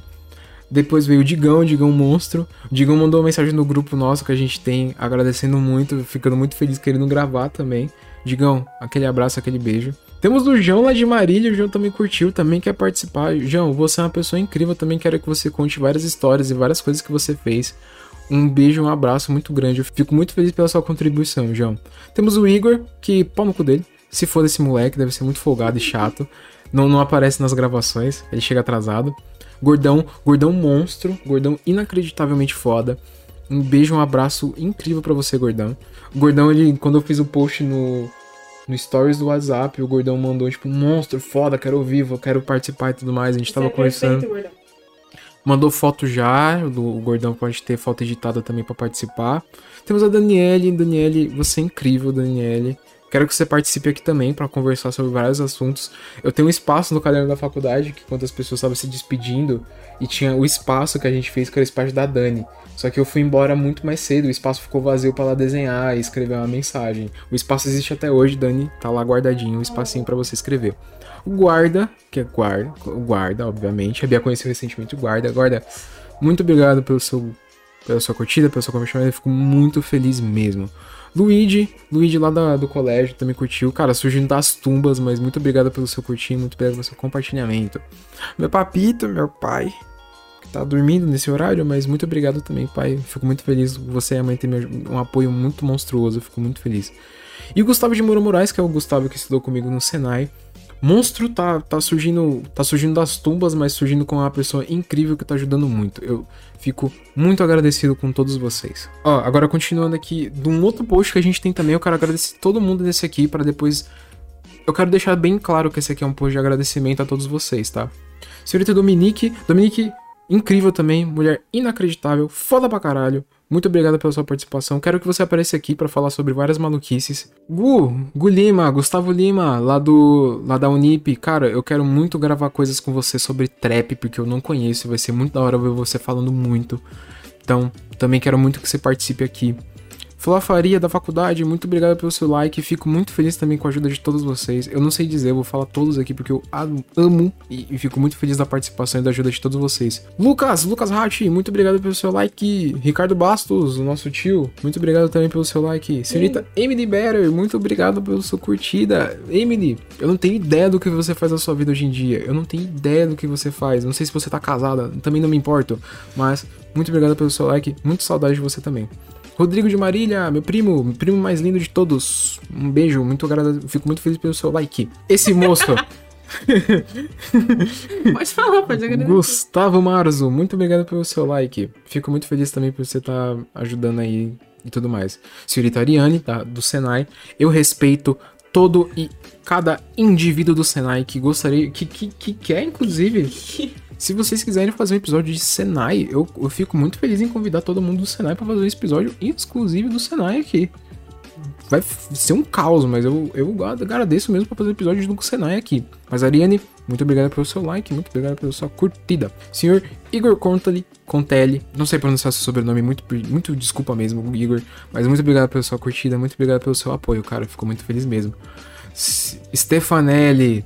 [SPEAKER 1] Depois veio o Digão, o Digão Monstro. O Digão mandou uma mensagem no grupo nosso que a gente tem, agradecendo muito, ficando muito feliz querendo gravar também. Digão, aquele abraço, aquele beijo. Temos o João lá de Marília, o João também curtiu, também quer participar. João, você é uma pessoa incrível, também quero que você conte várias histórias e várias coisas que você fez. Um beijo, um abraço muito grande. Eu fico muito feliz pela sua contribuição, João. Temos o Igor, que pau no cu dele. Se for desse moleque, deve ser muito folgado e chato. Não, não aparece nas gravações, ele chega atrasado. Gordão, gordão monstro, gordão inacreditavelmente foda. Um beijo, um abraço incrível pra você, gordão. O gordão, ele, quando eu fiz o post no, no stories do WhatsApp, o gordão mandou, tipo, monstro, foda, quero ouvir, quero participar e tudo mais. A gente tava
[SPEAKER 2] Você é
[SPEAKER 1] conversando.
[SPEAKER 2] perfeito.
[SPEAKER 1] Mandou foto já, o Gordão pode ter foto editada também pra participar. Temos a Daniele, Daniele, você é incrível, Daniele. Quero que você participe aqui também pra conversar sobre vários assuntos. Eu tenho um espaço no caderno da faculdade que quando as pessoas estavam se despedindo e tinha o espaço que a gente fez que era o espaço da Dani. Só que eu fui embora muito mais cedo, o espaço ficou vazio pra ela desenhar e escrever uma mensagem. O espaço existe até hoje, Dani, tá lá guardadinho, um espacinho pra você escrever. O guarda, que é guarda, guarda, obviamente. A Bia conheceu recentemente o guarda. Guarda, muito obrigado pelo seu, pela sua curtida, pelo seu comentário. Eu fico muito feliz mesmo. Luigi, Luigi lá da- do colégio também curtiu. Cara, surgindo das tumbas, mas muito obrigado pelo seu curtir, muito obrigado pelo seu compartilhamento. Meu papito, meu pai, que tá dormindo nesse horário, mas muito obrigado também, pai. Fico muito feliz. Você e a mãe têm um apoio muito monstruoso, fico muito feliz. E o Gustavo de Moura Moraes, que é o Gustavo que estudou comigo no Senai. Monstro tá, tá surgindo tá surgindo das tumbas, mas surgindo com uma pessoa incrível que tá ajudando muito. Eu fico muito agradecido com todos vocês. Ó, agora continuando aqui, de um outro post que a gente tem também, eu quero agradecer todo mundo desse aqui para depois eu quero deixar bem claro que esse aqui é um post de agradecimento a todos vocês, tá? Senhorita Dominique, Dominique, incrível também, mulher inacreditável, foda pra caralho. Muito obrigado pela sua participação. Quero que você apareça aqui pra falar sobre várias maluquices. Gu, Gu Lima, Gustavo Lima, lá do lá da Unip. Cara, eu quero muito gravar coisas com você sobre trap, porque eu não conheço, vai ser muito da hora ver você falando muito. Então, também quero muito que você participe aqui. Flá Faria da faculdade, muito obrigado pelo seu like. Fico muito feliz também com a ajuda de todos vocês. Eu não sei dizer, eu vou falar todos aqui porque eu amo e, e fico muito feliz da participação e da ajuda de todos vocês. Lucas, Lucas Hachi, muito obrigado pelo seu like. Ricardo Bastos, o nosso tio, muito obrigado também pelo seu like. Senhorita Emily Better, muito obrigado pela sua curtida. Emily, eu não tenho ideia do que você faz na sua vida hoje em dia. Eu não tenho ideia do que você faz. Não sei se você tá casada, também não me importo. Mas muito obrigado pelo seu like. Muito saudade de você também. Rodrigo de Marília, meu primo, meu primo mais lindo de todos. Um beijo, muito agradável. Fico muito feliz pelo seu like. Esse moço.
[SPEAKER 2] Pode falar, pode agradecer.
[SPEAKER 1] Gustavo Marzo, muito obrigado pelo seu like. Fico muito feliz também por você estar ajudando aí e tudo mais. Senhorita Ariane, tá, do Senai. Eu respeito todo e cada indivíduo do Senai que gostaria, que, que, que quer, inclusive. Se vocês quiserem fazer um episódio de Senai, eu, eu fico muito feliz em convidar todo mundo do Senai para fazer um episódio exclusivo do Senai aqui. Vai ser um caos, mas eu, eu agradeço mesmo por fazer um episódio do Senai aqui. Mas Ariane, muito obrigado pelo seu like, muito obrigado pela sua curtida. Senhor Igor Contali, Contelli, não sei pronunciar seu sobrenome, muito, muito desculpa mesmo, Igor, mas muito obrigado pela sua curtida, muito obrigado pelo seu apoio, cara, fico muito feliz mesmo. Stefanelli,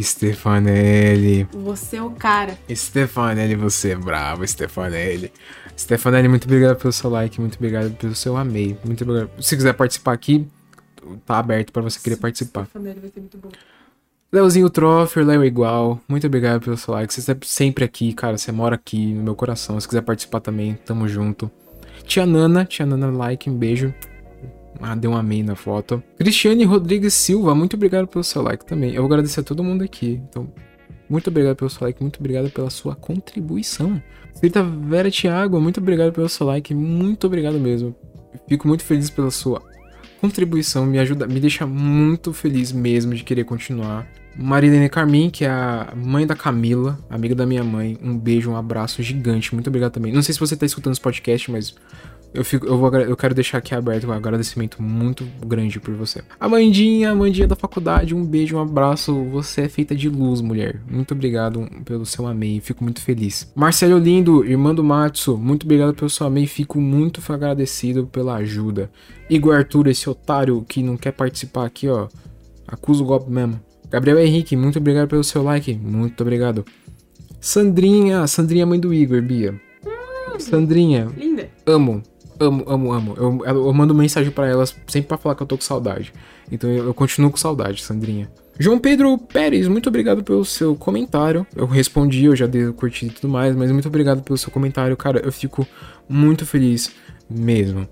[SPEAKER 1] Stefanelli.
[SPEAKER 2] Você é o cara.
[SPEAKER 1] Stefanelli, você é bravo, Stefanelli. Stefanelli, muito obrigado pelo seu like, muito obrigado pelo seu amei. Muito obrigado. Se quiser participar aqui, tá aberto para você querer participar.
[SPEAKER 2] Stefanelli vai ser muito bom.
[SPEAKER 1] Leozinho Troffer, Leo Igual, muito obrigado pelo seu like. Você está sempre aqui, cara. Você mora aqui no meu coração. Se quiser participar também, tamo junto. Tia Nana, tia Nana, like, um beijo. Ah, deu um amém na foto. Cristiane Rodrigues Silva, muito obrigado pelo seu like também. Eu vou agradecer a todo mundo aqui. Então, muito obrigado pelo seu like, muito obrigado pela sua contribuição. Senhorita Vera Thiago, muito obrigado pelo seu like, muito obrigado mesmo. Fico muito feliz pela sua contribuição, me ajuda, me deixa muito feliz mesmo de querer continuar. Marilene Carmin, que é a mãe da Camila, amiga da minha mãe, um beijo, um abraço gigante, muito obrigado também. Não sei se você tá escutando esse podcast, mas eu, fico, eu, vou, eu quero deixar aqui aberto um agradecimento muito grande por você. Amandinha, Amandinha da faculdade, um beijo, um abraço. Você é feita de luz, mulher. Muito obrigado pelo seu amei, fico muito feliz. Marcelo Lindo, irmã do Matsu, muito obrigado pelo seu amei, fico muito agradecido pela ajuda. Igor Arthur, esse otário que não quer participar aqui, ó. Acusa o golpe mesmo. Gabriel Henrique, muito obrigado pelo seu like, muito obrigado. Sandrinha, Sandrinha mãe do Igor, Bia.
[SPEAKER 2] Hum,
[SPEAKER 1] Sandrinha,
[SPEAKER 2] linda.
[SPEAKER 1] amo. Amo, amo, amo. Eu, eu mando mensagem para elas sempre para falar que eu tô com saudade. Então eu, eu, continuo com saudade, Sandrinha. João Pedro Pérez, muito obrigado pelo seu comentário. Eu respondi, eu já dei curtir e tudo mais, mas muito obrigado pelo seu comentário, cara. Eu fico muito feliz mesmo.